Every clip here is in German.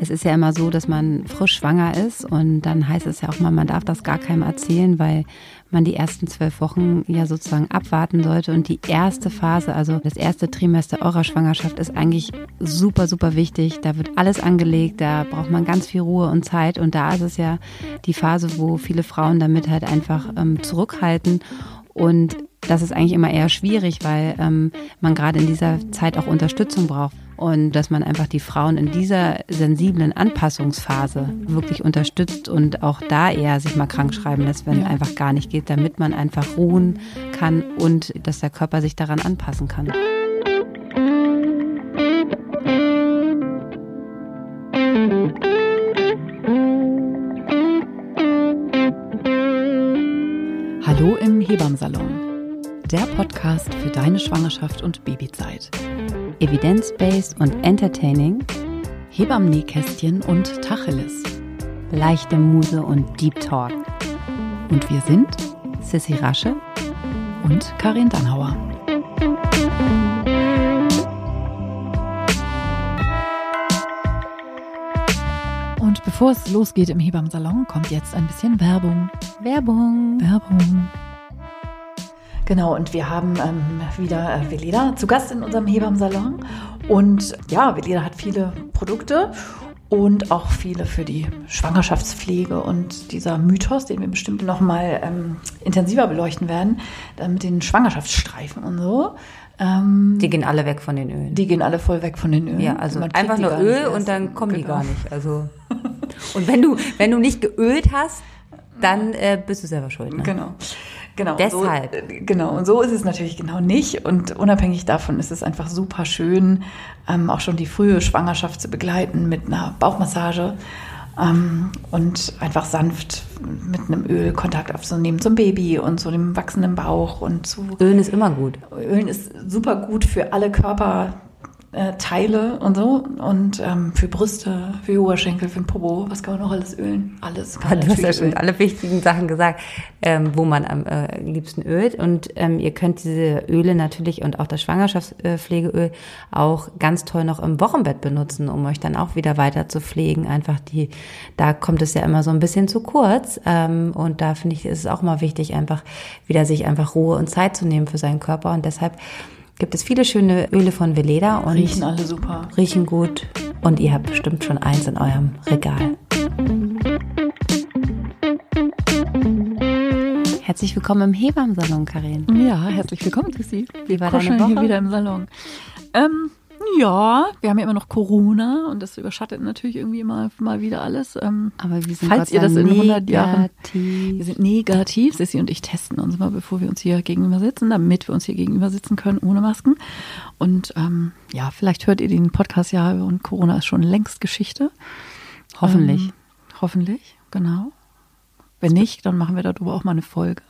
es ist ja immer so, dass man frisch schwanger ist und dann heißt es ja auch mal, man darf das gar keinem erzählen, weil man die ersten zwölf Wochen ja sozusagen abwarten sollte. Und die erste Phase, also das erste Trimester eurer Schwangerschaft, ist eigentlich super, super wichtig. Da wird alles angelegt, da braucht man ganz viel Ruhe und Zeit. Und da ist es ja die Phase, wo viele Frauen damit halt einfach ähm, zurückhalten und das ist eigentlich immer eher schwierig, weil ähm, man gerade in dieser Zeit auch Unterstützung braucht. Und dass man einfach die Frauen in dieser sensiblen Anpassungsphase wirklich unterstützt und auch da eher sich mal krank schreiben lässt, wenn ja. einfach gar nicht geht, damit man einfach ruhen kann und dass der Körper sich daran anpassen kann. Hallo im Hebammsalon der Podcast für deine Schwangerschaft und Babyzeit. Evidence-based und entertaining. Hebammen-Nähkästchen und Tacheles. Leichte Muse und Deep Talk. Und wir sind Sissy Rasche und Karin Dannhauer. Und bevor es losgeht im Hebammsalon, kommt jetzt ein bisschen Werbung. Werbung. Werbung. Genau, und wir haben ähm, wieder äh, Veleda zu Gast in unserem Hebammsalon. Und ja, Veleda hat viele Produkte und auch viele für die Schwangerschaftspflege und dieser Mythos, den wir bestimmt noch mal ähm, intensiver beleuchten werden, dann mit den Schwangerschaftsstreifen und so. Ähm, die gehen alle weg von den Ölen. Die gehen alle voll weg von den Ölen. Ja, also einfach nur Öl und dann kommen genau. die gar nicht. Also und wenn du wenn du nicht geölt hast, dann äh, bist du selber schuld. Ne? Genau. Genau. Deshalb. So, äh, genau. Und so ist es natürlich genau nicht. Und unabhängig davon ist es einfach super schön, ähm, auch schon die frühe Schwangerschaft zu begleiten mit einer Bauchmassage ähm, und einfach sanft mit einem Öl Kontakt aufzunehmen zum Baby und zu dem wachsenden Bauch und zu. Ölen ist immer gut. Ölen ist super gut für alle Körper äh, Teile und so. Und ähm, für Brüste, für Oberschenkel, für den Popo, was kann man noch alles ölen? Alles kann man Du hast ja schon alle wichtigen Sachen gesagt, ähm, wo man am äh, liebsten ölt. Und ähm, ihr könnt diese Öle natürlich und auch das Schwangerschaftspflegeöl auch ganz toll noch im Wochenbett benutzen, um euch dann auch wieder weiter zu pflegen. Einfach die, da kommt es ja immer so ein bisschen zu kurz. Ähm, und da finde ich, ist es auch mal wichtig, einfach wieder sich einfach Ruhe und Zeit zu nehmen für seinen Körper. Und deshalb gibt es viele schöne Öle von Veleda und riechen alle super. Riechen gut und ihr habt bestimmt schon eins in eurem Regal. Herzlich willkommen im Hebammensalon, Karin. Ja, herzlich willkommen, Sissi. Wie war deine Woche? hier wieder im Salon. Ähm, ja, wir haben ja immer noch Corona und das überschattet natürlich irgendwie immer mal wieder alles. Ähm, Aber wir sind falls ihr das in 100 Jahren, wir sind negativ, Sissi und ich testen uns mal, bevor wir uns hier gegenüber sitzen, damit wir uns hier gegenüber sitzen können ohne Masken. Und ähm, ja, vielleicht hört ihr den Podcast ja und Corona ist schon längst Geschichte. Hoffentlich. Ähm, hoffentlich, genau. Wenn nicht, dann machen wir darüber auch mal eine Folge.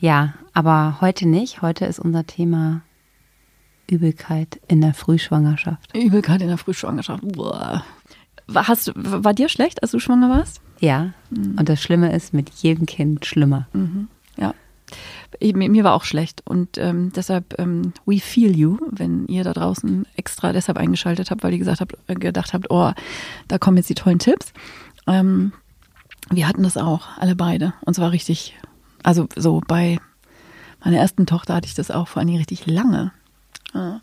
Ja, aber heute nicht. Heute ist unser Thema Übelkeit in der Frühschwangerschaft. Übelkeit in der Frühschwangerschaft. Boah. Hast, war dir schlecht, als du schwanger warst? Ja. Mhm. Und das Schlimme ist, mit jedem Kind schlimmer. Mhm. Ja. Ich, mir war auch schlecht. Und ähm, deshalb, ähm, we feel you, wenn ihr da draußen extra deshalb eingeschaltet habt, weil ihr gesagt habt, äh, gedacht habt, oh, da kommen jetzt die tollen Tipps. Ähm, wir hatten das auch, alle beide. Und zwar richtig, also so bei meiner ersten Tochter hatte ich das auch vor allem richtig lange. Ja.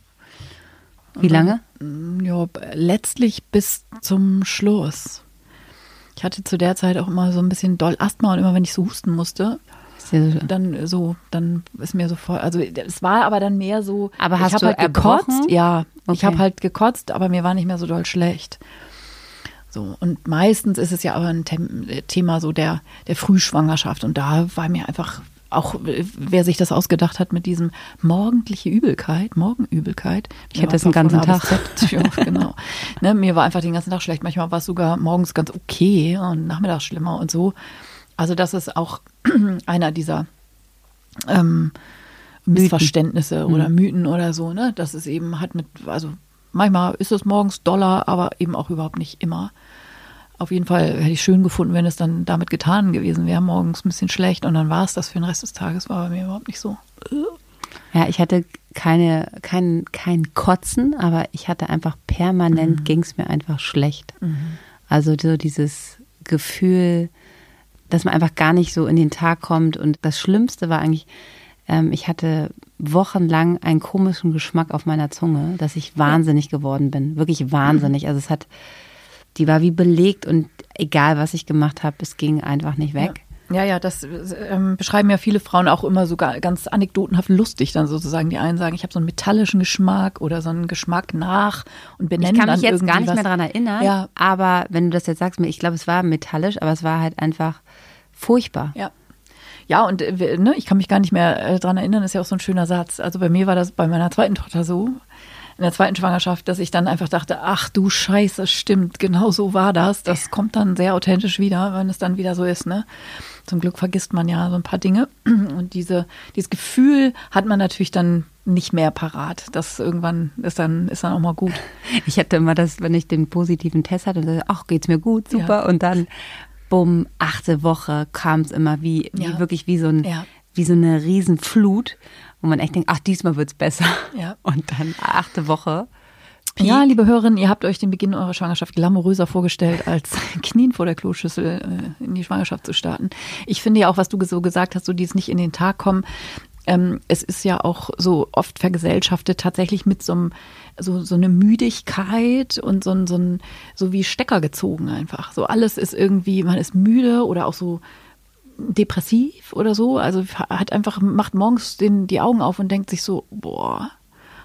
Wie lange? Dann, mm, ja, letztlich bis zum Schluss. Ich hatte zu der Zeit auch immer so ein bisschen doll Asthma und immer wenn ich so husten musste, dann so, dann ist mir so voll, also es war aber dann mehr so, aber hast ich habe halt erbrochen? gekotzt, ja, okay. ich habe halt gekotzt, aber mir war nicht mehr so doll schlecht. So, und meistens ist es ja aber ein Thema so der, der Frühschwangerschaft und da war mir einfach auch wer sich das ausgedacht hat mit diesem morgendliche Übelkeit, Morgenübelkeit. Ich hätte das den ganzen Tag. genau. Ne, mir war einfach den ganzen Tag schlecht. Manchmal war es sogar morgens ganz okay und nachmittags schlimmer und so. Also das ist auch einer dieser ähm, Missverständnisse oder mhm. Mythen oder so. Ne, das ist eben hat mit, also manchmal ist es morgens doller, aber eben auch überhaupt nicht immer. Auf jeden Fall hätte ich schön gefunden, wenn es dann damit getan gewesen wäre. Morgens ein bisschen schlecht und dann war es das für den Rest des Tages, war bei mir überhaupt nicht so. Ja, ich hatte keine, kein, kein Kotzen, aber ich hatte einfach permanent, mhm. ging es mir einfach schlecht. Mhm. Also so dieses Gefühl, dass man einfach gar nicht so in den Tag kommt. Und das Schlimmste war eigentlich, ähm, ich hatte wochenlang einen komischen Geschmack auf meiner Zunge, dass ich wahnsinnig geworden bin. Wirklich wahnsinnig. Also es hat, die war wie belegt und egal was ich gemacht habe, es ging einfach nicht weg. Ja, ja, das ähm, beschreiben ja viele Frauen auch immer sogar ganz anekdotenhaft lustig dann sozusagen. Die einen sagen, ich habe so einen metallischen Geschmack oder so einen Geschmack nach und benennen Ich kann mich jetzt gar nicht was. mehr daran erinnern, ja. aber wenn du das jetzt sagst, ich glaube, es war metallisch, aber es war halt einfach furchtbar. Ja. Ja, und äh, ne, ich kann mich gar nicht mehr äh, dran erinnern, ist ja auch so ein schöner Satz. Also bei mir war das bei meiner zweiten Tochter so, in der zweiten Schwangerschaft, dass ich dann einfach dachte, ach du Scheiße, stimmt, genau so war das. Das kommt dann sehr authentisch wieder, wenn es dann wieder so ist, ne? Zum Glück vergisst man ja so ein paar Dinge. Und diese, dieses Gefühl hat man natürlich dann nicht mehr parat. Das irgendwann ist dann, ist dann auch mal gut. Ich hatte immer das, wenn ich den positiven Test hatte, dann, ach, geht's mir gut, super. Ja. Und dann, bumm, achte Woche kam es immer wie, wie ja. wirklich wie so ein, ja. wie so eine Riesenflut, wo man echt denkt, ach, diesmal wird's besser. Ja. Und dann achte Woche. Peak. Ja, liebe Hörerinnen, ihr habt euch den Beginn eurer Schwangerschaft glamouröser vorgestellt, als Knien vor der Kloschüssel äh, in die Schwangerschaft zu starten. Ich finde ja auch, was du so gesagt hast, so dieses nicht in den Tag kommen. Ähm, es ist ja auch so oft vergesellschaftet tatsächlich mit so einem so, so eine Müdigkeit und so ein, so ein, so wie Stecker gezogen einfach. So alles ist irgendwie, man ist müde oder auch so depressiv oder so. Also hat einfach, macht morgens den, die Augen auf und denkt sich so, boah,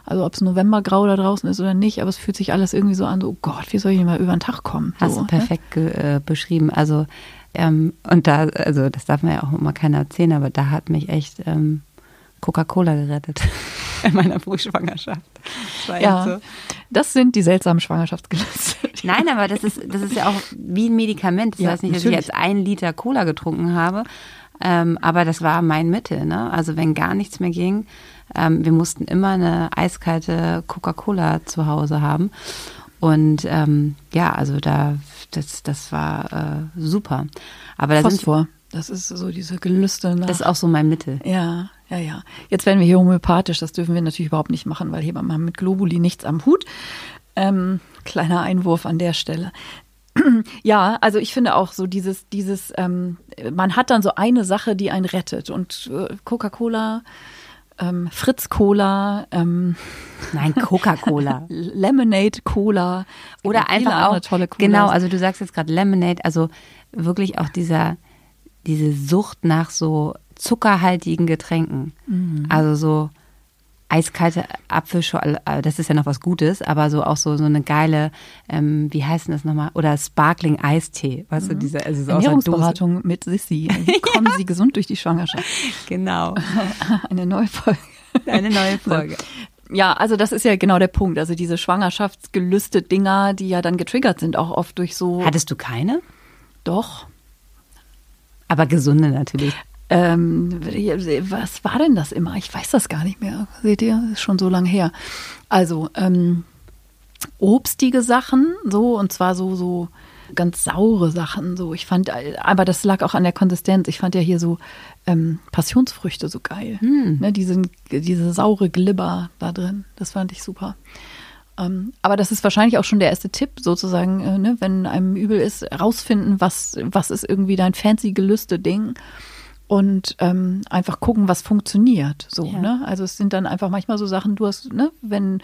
also ob es Novembergrau da draußen ist oder nicht, aber es fühlt sich alles irgendwie so an, so, oh Gott, wie soll ich denn mal über den Tag kommen? Hast so, du perfekt äh, beschrieben. Also, ähm, und da, also das darf man ja auch immer keiner erzählen, aber da hat mich echt ähm, Coca-Cola gerettet in meiner Frühschwangerschaft. Das ja, so. das sind die seltsamen Schwangerschaftsgelüste. Nein, aber das ist, das ist ja auch wie ein Medikament. Das ja, heißt nicht, dass natürlich. ich jetzt einen Liter Cola getrunken habe, ähm, aber das war mein Mittel. Ne? Also wenn gar nichts mehr ging, ähm, wir mussten immer eine eiskalte Coca-Cola zu Hause haben. Und ähm, ja, also da, das, das war äh, super. Aber da Phosphor. Sind, das ist so diese Gelüste. Nach. Das ist auch so mein Mittel. Ja, ja, ja. Jetzt werden wir hier homöopathisch. Das dürfen wir natürlich überhaupt nicht machen, weil Hebammen haben mit Globuli nichts am Hut. Ähm, kleiner Einwurf an der Stelle. Ja, also ich finde auch so dieses, dieses, ähm, man hat dann so eine Sache, die einen rettet. Und äh, Coca-Cola, ähm, Fritz Cola, ähm, nein, Coca-Cola, Lemonade Cola oder einfach auch tolle Cola. Genau, also du sagst jetzt gerade Lemonade, also wirklich auch dieser diese Sucht nach so zuckerhaltigen Getränken. Mhm. Also so eiskalte Apfelschorle, äh, das ist ja noch was Gutes, aber so auch so, so eine geile, ähm, wie heißt denn das nochmal? Oder Sparkling Eistee, weißt mhm. du, diese also so Ernährungsberatung mit Sissi. Wie kommen ja. Sie gesund durch die Schwangerschaft? Genau. Eine neue Folge. Eine neue Folge. Ja, also das ist ja genau der Punkt. Also diese Schwangerschaftsgelüste Dinger, die ja dann getriggert sind, auch oft durch so. Hattest du keine? Doch. Aber gesunde natürlich. Ähm, was war denn das immer? Ich weiß das gar nicht mehr. Seht ihr, ist schon so lange her. Also ähm, obstige Sachen, so und zwar so so ganz saure Sachen. So, ich fand, aber das lag auch an der Konsistenz. Ich fand ja hier so ähm, Passionsfrüchte so geil. Hm. Ne, diese, diese saure Glibber da drin. Das fand ich super. Ähm, aber das ist wahrscheinlich auch schon der erste Tipp, sozusagen, äh, ne, wenn einem übel ist, rausfinden, was, was ist irgendwie dein fancy gelüste Ding und ähm, einfach gucken, was funktioniert. So, ja. ne? Also es sind dann einfach manchmal so Sachen, du hast, ne, wenn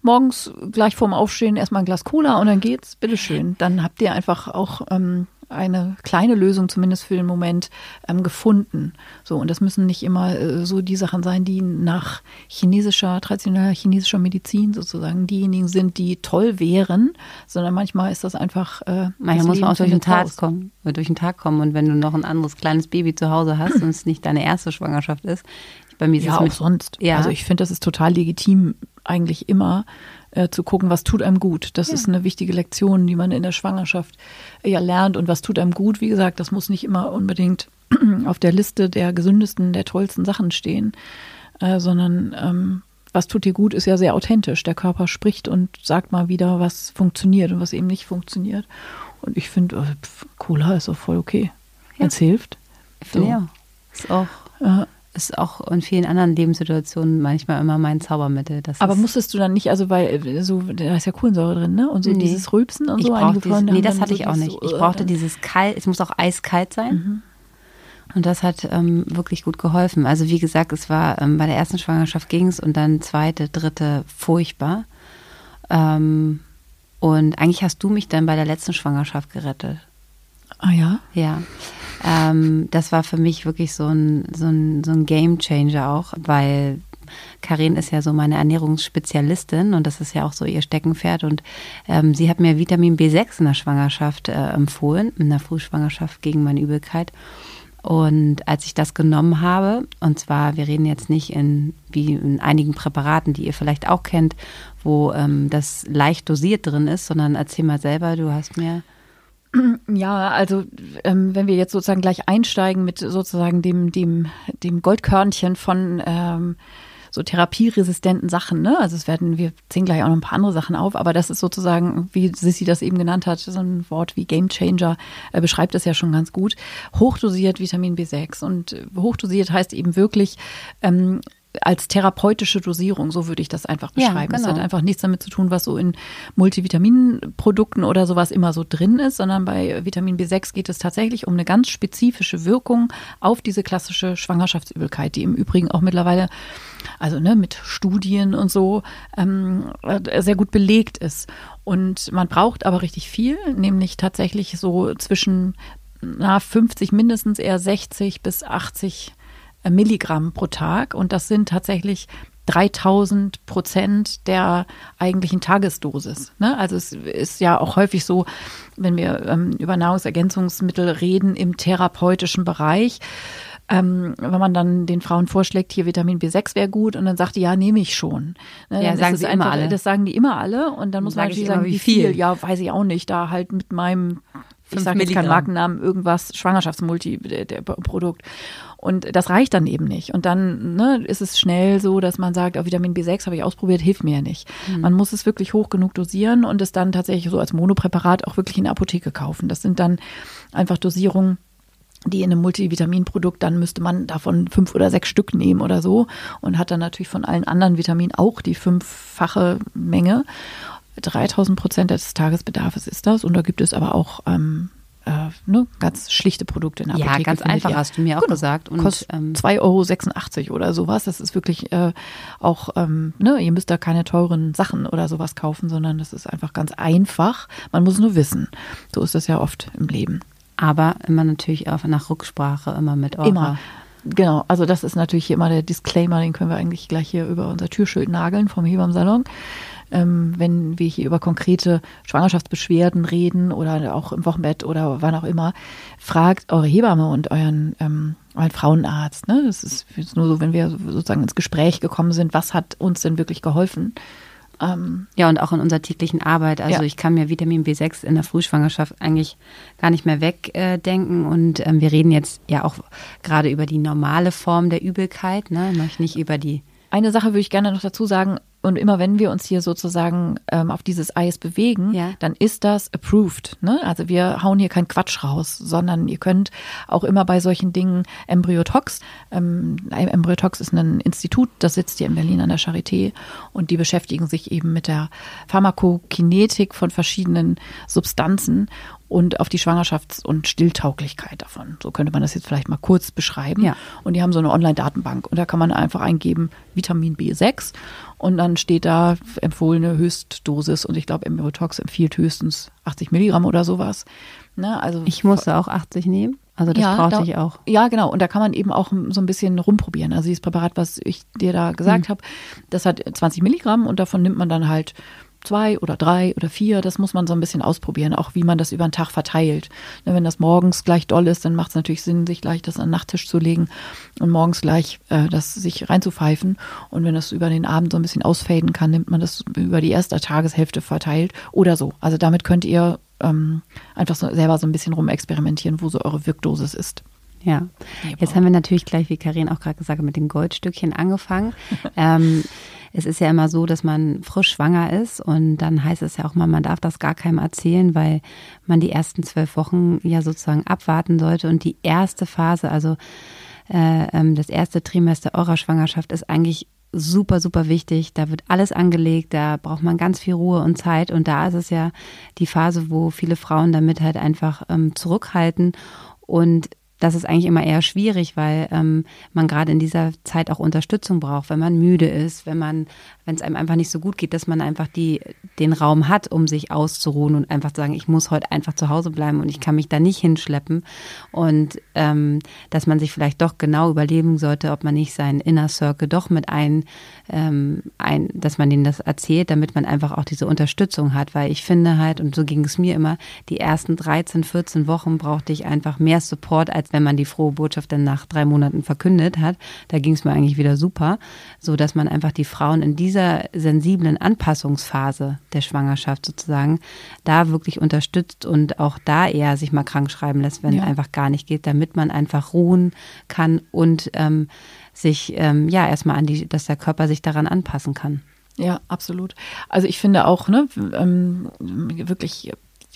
morgens gleich vorm Aufstehen erstmal ein Glas Cola und dann geht's, bitteschön. Dann habt ihr einfach auch ähm, eine kleine Lösung zumindest für den Moment ähm, gefunden. So, und das müssen nicht immer äh, so die Sachen sein, die nach chinesischer, traditioneller chinesischer Medizin sozusagen diejenigen sind, die toll wären, sondern manchmal ist das einfach. Äh, manchmal muss man auch durch den Tag raus. kommen, äh, durch den Tag kommen. Und wenn du noch ein anderes kleines Baby zu Hause hast und es nicht deine erste Schwangerschaft ist, bei mir ist ja, es mit, auch sonst. Ja. Also ich finde, das ist total legitim, eigentlich immer äh, zu gucken, was tut einem gut. Das ja. ist eine wichtige Lektion, die man in der Schwangerschaft äh, ja lernt. Und was tut einem gut, wie gesagt, das muss nicht immer unbedingt auf der Liste der gesündesten, der tollsten Sachen stehen, äh, sondern ähm, was tut dir gut, ist ja sehr authentisch. Der Körper spricht und sagt mal wieder, was funktioniert und was eben nicht funktioniert. Und ich finde, äh, Cola ist auch voll okay. Ja. Es hilft. So. Ja, ist auch. Äh, ist auch in vielen anderen Lebenssituationen manchmal immer mein Zaubermittel. Aber musstest du dann nicht, also weil äh, so, da ist ja Kohlensäure drin, ne? Und so nee. dieses Rülpsen und ich so. Einige dieses, nee, das hatte so ich auch nicht. Ich brauchte dieses kalt, es muss auch eiskalt sein. Mhm. Und das hat ähm, wirklich gut geholfen. Also wie gesagt, es war ähm, bei der ersten Schwangerschaft ging es und dann zweite, dritte furchtbar. Ähm, und eigentlich hast du mich dann bei der letzten Schwangerschaft gerettet. Ah ja? Ja. Ähm, das war für mich wirklich so ein, so ein, so ein Game Changer auch, weil Karin ist ja so meine Ernährungsspezialistin und das ist ja auch so ihr Steckenpferd. Und ähm, sie hat mir Vitamin B6 in der Schwangerschaft äh, empfohlen, in der Frühschwangerschaft gegen meine Übelkeit. Und als ich das genommen habe, und zwar, wir reden jetzt nicht in wie in einigen Präparaten, die ihr vielleicht auch kennt, wo ähm, das leicht dosiert drin ist, sondern erzähl mal selber, du hast mir. Ja, also ähm, wenn wir jetzt sozusagen gleich einsteigen mit sozusagen dem, dem, dem Goldkörnchen von ähm, so therapieresistenten Sachen. Ne? Also es werden, wir zählen gleich auch noch ein paar andere Sachen auf, aber das ist sozusagen, wie Sissy das eben genannt hat, so ein Wort wie Game Changer äh, beschreibt es ja schon ganz gut. Hochdosiert Vitamin B6 und hochdosiert heißt eben wirklich ähm, als therapeutische Dosierung, so würde ich das einfach beschreiben. Ja, genau. Es hat einfach nichts damit zu tun, was so in Multivitaminprodukten oder sowas immer so drin ist, sondern bei Vitamin B6 geht es tatsächlich um eine ganz spezifische Wirkung auf diese klassische Schwangerschaftsübelkeit, die im Übrigen auch mittlerweile, also ne, mit Studien und so, ähm, sehr gut belegt ist. Und man braucht aber richtig viel, nämlich tatsächlich so zwischen na, 50 mindestens eher 60 bis 80 Milligramm pro Tag und das sind tatsächlich 3000 Prozent der eigentlichen Tagesdosis. Ne? Also es ist ja auch häufig so, wenn wir ähm, über Nahrungsergänzungsmittel reden im therapeutischen Bereich, ähm, wenn man dann den Frauen vorschlägt, hier Vitamin B6 wäre gut und dann sagt die, ja, nehme ich schon. Ne, ja, sagen sie einfach, immer alle. Das sagen die immer alle und dann muss man natürlich sagen, wie viel? viel? Ja, weiß ich auch nicht. Da halt mit meinem ich sage jetzt keinen Markennamen, irgendwas, Schwangerschaftsmulti-Produkt. Und das reicht dann eben nicht. Und dann ne, ist es schnell so, dass man sagt, oh, Vitamin B6 habe ich ausprobiert, hilft mir ja nicht. Mhm. Man muss es wirklich hoch genug dosieren und es dann tatsächlich so als Monopräparat auch wirklich in der Apotheke kaufen. Das sind dann einfach Dosierungen, die in einem Multivitaminprodukt, dann müsste man davon fünf oder sechs Stück nehmen oder so und hat dann natürlich von allen anderen Vitaminen auch die fünffache Menge. 3000 Prozent des Tagesbedarfs ist das und da gibt es aber auch ähm, äh, ne, ganz schlichte Produkte in der Apotheke. Ja, ganz einfach, ich. hast du mir auch genau. gesagt. Und, Kostet ähm, 2,86 Euro oder sowas. Das ist wirklich äh, auch, ähm, ne, ihr müsst da keine teuren Sachen oder sowas kaufen, sondern das ist einfach ganz einfach. Man muss nur wissen. So ist das ja oft im Leben. Aber immer natürlich auch nach Rücksprache, immer mit eurer Immer. Genau, also das ist natürlich immer der Disclaimer, den können wir eigentlich gleich hier über unser Türschild nageln vom Hebammsalon ähm, wenn wir hier über konkrete Schwangerschaftsbeschwerden reden oder auch im Wochenbett oder wann auch immer, fragt eure Hebamme und euren, ähm, euren Frauenarzt. Ne? Das ist nur so, wenn wir sozusagen ins Gespräch gekommen sind, was hat uns denn wirklich geholfen? Ähm, ja, und auch in unserer täglichen Arbeit. Also ja. ich kann mir Vitamin B6 in der Frühschwangerschaft eigentlich gar nicht mehr wegdenken. Äh, und ähm, wir reden jetzt ja auch gerade über die normale Form der Übelkeit, ne? nicht über die. Eine Sache würde ich gerne noch dazu sagen. Und immer wenn wir uns hier sozusagen ähm, auf dieses Eis bewegen, ja. dann ist das approved. Ne? Also wir hauen hier keinen Quatsch raus, sondern ihr könnt auch immer bei solchen Dingen Embryotox, ähm, Embryotox ist ein Institut, das sitzt hier in Berlin an der Charité und die beschäftigen sich eben mit der Pharmakokinetik von verschiedenen Substanzen und auf die Schwangerschafts- und Stilltauglichkeit davon. So könnte man das jetzt vielleicht mal kurz beschreiben. Ja. Und die haben so eine Online-Datenbank und da kann man einfach eingeben Vitamin B6 und dann steht da empfohlene Höchstdosis und ich glaube, Embryotox empfiehlt höchstens 80 Milligramm oder sowas. Ne, also ich musste auch 80 nehmen. Also das ja, brauchte da, ich auch. Ja, genau. Und da kann man eben auch so ein bisschen rumprobieren. Also dieses Präparat, was ich dir da gesagt mhm. habe, das hat 20 Milligramm und davon nimmt man dann halt zwei oder drei oder vier, das muss man so ein bisschen ausprobieren, auch wie man das über den Tag verteilt. Ne, wenn das morgens gleich doll ist, dann macht es natürlich Sinn, sich gleich das an den Nachttisch zu legen und morgens gleich äh, das sich reinzupfeifen. Und wenn das über den Abend so ein bisschen ausfaden kann, nimmt man das über die erste Tageshälfte verteilt oder so. Also damit könnt ihr ähm, einfach so selber so ein bisschen rumexperimentieren, wo so eure Wirkdosis ist. Ja, jetzt haben wir natürlich gleich, wie Karin auch gerade gesagt hat, mit den Goldstückchen angefangen. ähm, es ist ja immer so, dass man frisch schwanger ist und dann heißt es ja auch mal, man darf das gar keinem erzählen, weil man die ersten zwölf Wochen ja sozusagen abwarten sollte und die erste Phase, also äh, ähm, das erste Trimester eurer Schwangerschaft ist eigentlich super, super wichtig. Da wird alles angelegt, da braucht man ganz viel Ruhe und Zeit. Und da ist es ja die Phase, wo viele Frauen damit halt einfach ähm, zurückhalten und das ist eigentlich immer eher schwierig, weil ähm, man gerade in dieser Zeit auch Unterstützung braucht, wenn man müde ist, wenn man, wenn es einem einfach nicht so gut geht, dass man einfach die, den Raum hat, um sich auszuruhen und einfach zu sagen, ich muss heute einfach zu Hause bleiben und ich kann mich da nicht hinschleppen. Und ähm, dass man sich vielleicht doch genau überlegen sollte, ob man nicht seinen Inner Circle doch mit ein, ähm, ein, dass man denen das erzählt, damit man einfach auch diese Unterstützung hat. Weil ich finde halt, und so ging es mir immer, die ersten 13, 14 Wochen brauchte ich einfach mehr Support als wenn man die frohe Botschaft dann nach drei Monaten verkündet hat. Da ging es mir eigentlich wieder super, so dass man einfach die Frauen in dieser sensiblen Anpassungsphase der Schwangerschaft sozusagen da wirklich unterstützt und auch da eher sich mal krank schreiben lässt, wenn ja. einfach gar nicht geht, damit man einfach ruhen kann und ähm, sich ähm, ja erstmal an die, dass der Körper sich daran anpassen kann. Ja, absolut. Also ich finde auch, ne, ähm, wirklich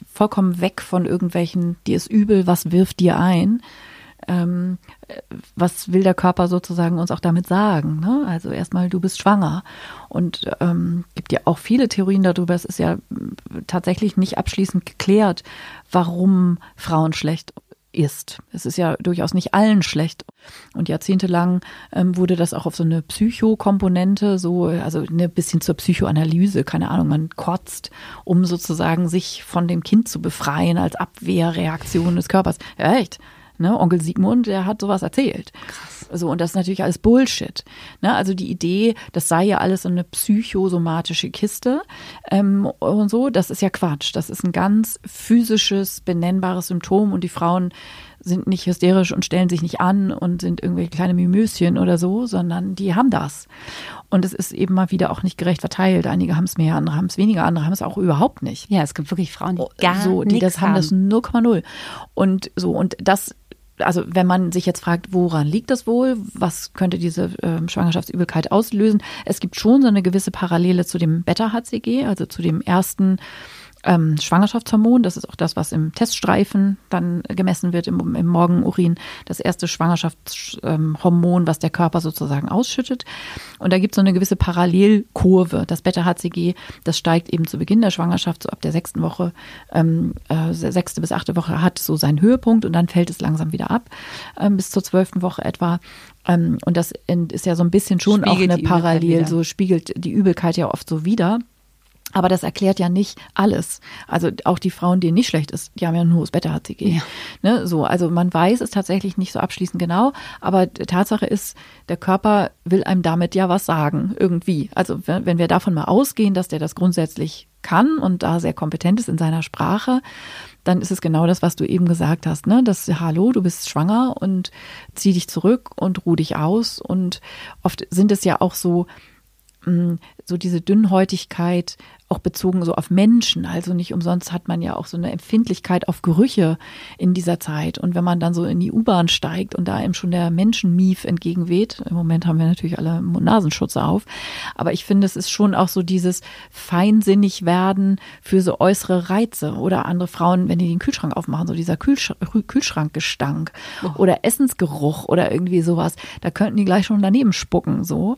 vollkommen weg von irgendwelchen, dir ist übel, was wirft dir ein? Ähm, was will der Körper sozusagen uns auch damit sagen? Ne? Also erstmal, du bist schwanger. Und ähm, gibt ja auch viele Theorien darüber. Es ist ja tatsächlich nicht abschließend geklärt, warum Frauen schlecht ist. Es ist ja durchaus nicht allen schlecht. Und jahrzehntelang ähm, wurde das auch auf so eine Psychokomponente, so, also ein ne, bisschen zur Psychoanalyse, keine Ahnung, man kotzt, um sozusagen sich von dem Kind zu befreien als Abwehrreaktion des Körpers. Ja, echt. Ne, Onkel Sigmund, der hat sowas erzählt. Krass. So, und das ist natürlich alles Bullshit. Ne, also die Idee, das sei ja alles so eine psychosomatische Kiste ähm, und so, das ist ja Quatsch. Das ist ein ganz physisches, benennbares Symptom und die Frauen sind nicht hysterisch und stellen sich nicht an und sind irgendwelche kleine Mimöschen oder so, sondern die haben das. Und es ist eben mal wieder auch nicht gerecht verteilt. Einige haben es mehr, andere haben es weniger, andere haben es auch überhaupt nicht. Ja, es gibt wirklich Frauen, die oh, gar so, die das haben, das 0,0. Und so, und das also wenn man sich jetzt fragt, woran liegt das wohl? Was könnte diese äh, Schwangerschaftsübelkeit auslösen? Es gibt schon so eine gewisse Parallele zu dem Beta-HCG, also zu dem ersten ähm, Schwangerschaftshormon. Das ist auch das, was im Teststreifen dann gemessen wird, im, im Morgenurin. Das erste Schwangerschaftshormon, was der Körper sozusagen ausschüttet. Und da gibt es so eine gewisse Parallelkurve. Das Beta-HCG, das steigt eben zu Beginn der Schwangerschaft, so ab der sechsten Woche, ähm, äh, sechste bis achte Woche hat so seinen Höhepunkt und dann fällt es langsam wieder ab, ähm, bis zur zwölften Woche etwa. Ähm, und das ist ja so ein bisschen schon spiegelt auch eine Parallel, so spiegelt die Übelkeit ja oft so wieder. Aber das erklärt ja nicht alles. Also auch die Frauen, denen nicht schlecht ist, die haben ja ein hohes Beta-HCG. Ja. Ne, so, also man weiß es tatsächlich nicht so abschließend genau, aber Tatsache ist, der Körper will einem damit ja was sagen, irgendwie. Also wenn wir davon mal ausgehen, dass der das grundsätzlich kann und da sehr kompetent ist in seiner Sprache, dann ist es genau das, was du eben gesagt hast, ne? Das Hallo, du bist schwanger und zieh dich zurück und ruh dich aus. Und oft sind es ja auch so, mm, so diese Dünnhäutigkeit, auch bezogen so auf Menschen. Also nicht umsonst hat man ja auch so eine Empfindlichkeit auf Gerüche in dieser Zeit. Und wenn man dann so in die U-Bahn steigt und da eben schon der Menschenmief entgegenweht, im Moment haben wir natürlich alle Nasenschutze auf, aber ich finde, es ist schon auch so dieses feinsinnig werden für so äußere Reize oder andere Frauen, wenn die den Kühlschrank aufmachen, so dieser Kühlsch Kühlschrankgestank oh. oder Essensgeruch oder irgendwie sowas, da könnten die gleich schon daneben spucken, so.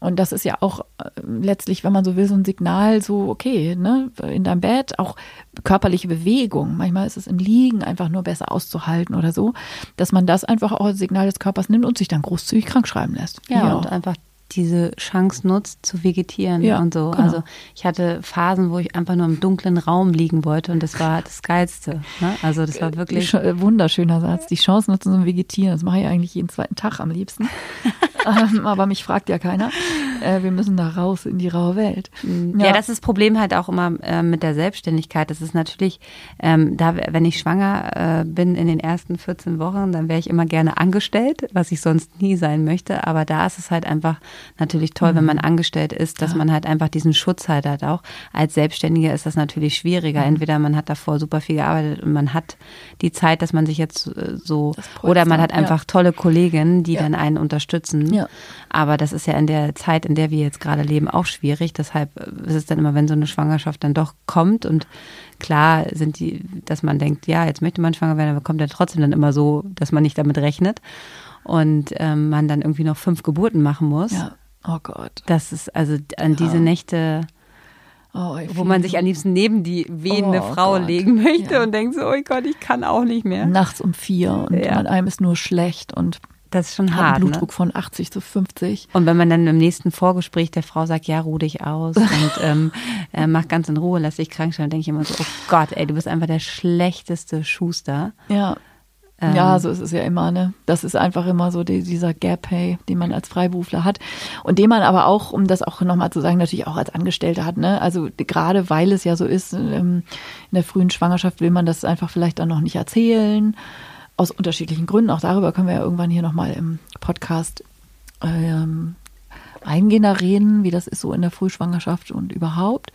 Und das ist ja auch äh, letztlich, wenn man so will, so ein Signal, so, okay, ne, in deinem Bett, auch körperliche Bewegung. Manchmal ist es im Liegen einfach nur besser auszuhalten oder so, dass man das einfach auch als Signal des Körpers nimmt und sich dann großzügig krank schreiben lässt. Ja, ja. und einfach diese Chance nutzt, zu vegetieren ja, und so. Genau. Also ich hatte Phasen, wo ich einfach nur im dunklen Raum liegen wollte und das war das Geilste. Ne? Also das war wirklich. Wunderschöner Satz. Die Chance nutzen zum Vegetieren. Das mache ich eigentlich jeden zweiten Tag am liebsten. ähm, aber mich fragt ja keiner. Äh, wir müssen da raus in die raue Welt. Ja, ja das ist das Problem halt auch immer äh, mit der Selbstständigkeit. Das ist natürlich, ähm, da, wenn ich schwanger äh, bin in den ersten 14 Wochen, dann wäre ich immer gerne angestellt, was ich sonst nie sein möchte. Aber da ist es halt einfach natürlich toll, mhm. wenn man angestellt ist, dass ja. man halt einfach diesen Schutz halt hat auch. Als Selbstständiger ist das natürlich schwieriger. Mhm. Entweder man hat davor super viel gearbeitet und man hat die Zeit, dass man sich jetzt äh, so, oder man hat einfach ja. tolle Kolleginnen, die dann einen unterstützen. Ja. Aber das ist ja in der Zeit, in der wir jetzt gerade leben, auch schwierig. Deshalb ist es dann immer, wenn so eine Schwangerschaft dann doch kommt und klar sind die, dass man denkt, ja, jetzt möchte man schwanger werden, aber kommt ja trotzdem dann immer so, dass man nicht damit rechnet und ähm, man dann irgendwie noch fünf Geburten machen muss. Ja. Oh Gott. Das ist also an diese ja. Nächte. Oh, wo man sich am liebsten neben die wehende oh, Frau Gott. legen möchte ja. und denkt so, oh Gott, ich kann auch nicht mehr. Nachts um vier und ja. einem ist nur schlecht und das ist schon hart. Einen Blutdruck ne? von 80 zu 50. Und wenn man dann im nächsten Vorgespräch der Frau sagt, ja, ruh dich aus und ähm, äh, mach ganz in Ruhe, lass dich krank stellen, denke ich immer so, oh Gott, ey, du bist einfach der schlechteste Schuster. Ja. Ähm, ja, so ist es ja immer, ne? Das ist einfach immer so die, dieser Gap Pay, den man als Freiberufler hat. Und den man aber auch, um das auch nochmal zu sagen, natürlich auch als Angestellter hat, ne? Also gerade weil es ja so ist, ähm, in der frühen Schwangerschaft will man das einfach vielleicht dann noch nicht erzählen aus unterschiedlichen Gründen. Auch darüber können wir ja irgendwann hier nochmal im Podcast ähm, eingehender reden, wie das ist so in der Frühschwangerschaft und überhaupt.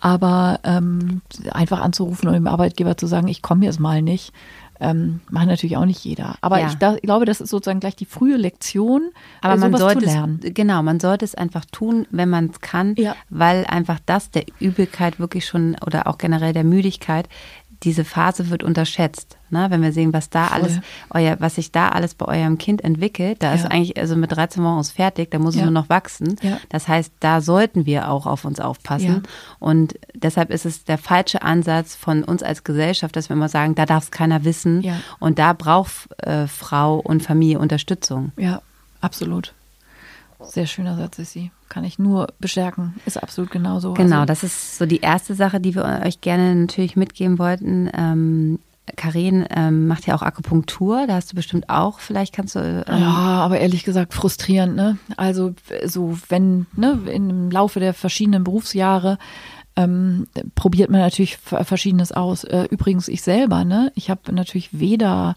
Aber ähm, einfach anzurufen und dem Arbeitgeber zu sagen, ich komme jetzt mal nicht, ähm, macht natürlich auch nicht jeder. Aber ja. ich, da, ich, glaube, das ist sozusagen gleich die frühe Lektion, aber man sollte es, genau, man sollte es einfach tun, wenn man es kann, ja. weil einfach das der Übelkeit wirklich schon oder auch generell der Müdigkeit diese Phase wird unterschätzt. Ne? Wenn wir sehen, was da Voll. alles, euer, was sich da alles bei eurem Kind entwickelt, da ja. ist eigentlich, also mit 13 Wochen ist fertig, da muss ja. es nur noch wachsen. Ja. Das heißt, da sollten wir auch auf uns aufpassen. Und deshalb ist es der falsche Ansatz von uns als Gesellschaft, dass wir immer sagen, da darf es keiner wissen. Und da braucht äh, Frau und Familie Unterstützung. Ja, absolut. Sehr schöner Satz, Sissi. Kann ich nur bestärken. Ist absolut genauso. Genau, also, das ist so die erste Sache, die wir euch gerne natürlich mitgeben wollten. Ähm, Karin ähm, macht ja auch Akupunktur, da hast du bestimmt auch, vielleicht kannst du. Ähm ja, aber ehrlich gesagt frustrierend, ne? Also so, wenn, ne, im Laufe der verschiedenen Berufsjahre ähm, probiert man natürlich Verschiedenes aus. Äh, übrigens ich selber, ne? Ich habe natürlich weder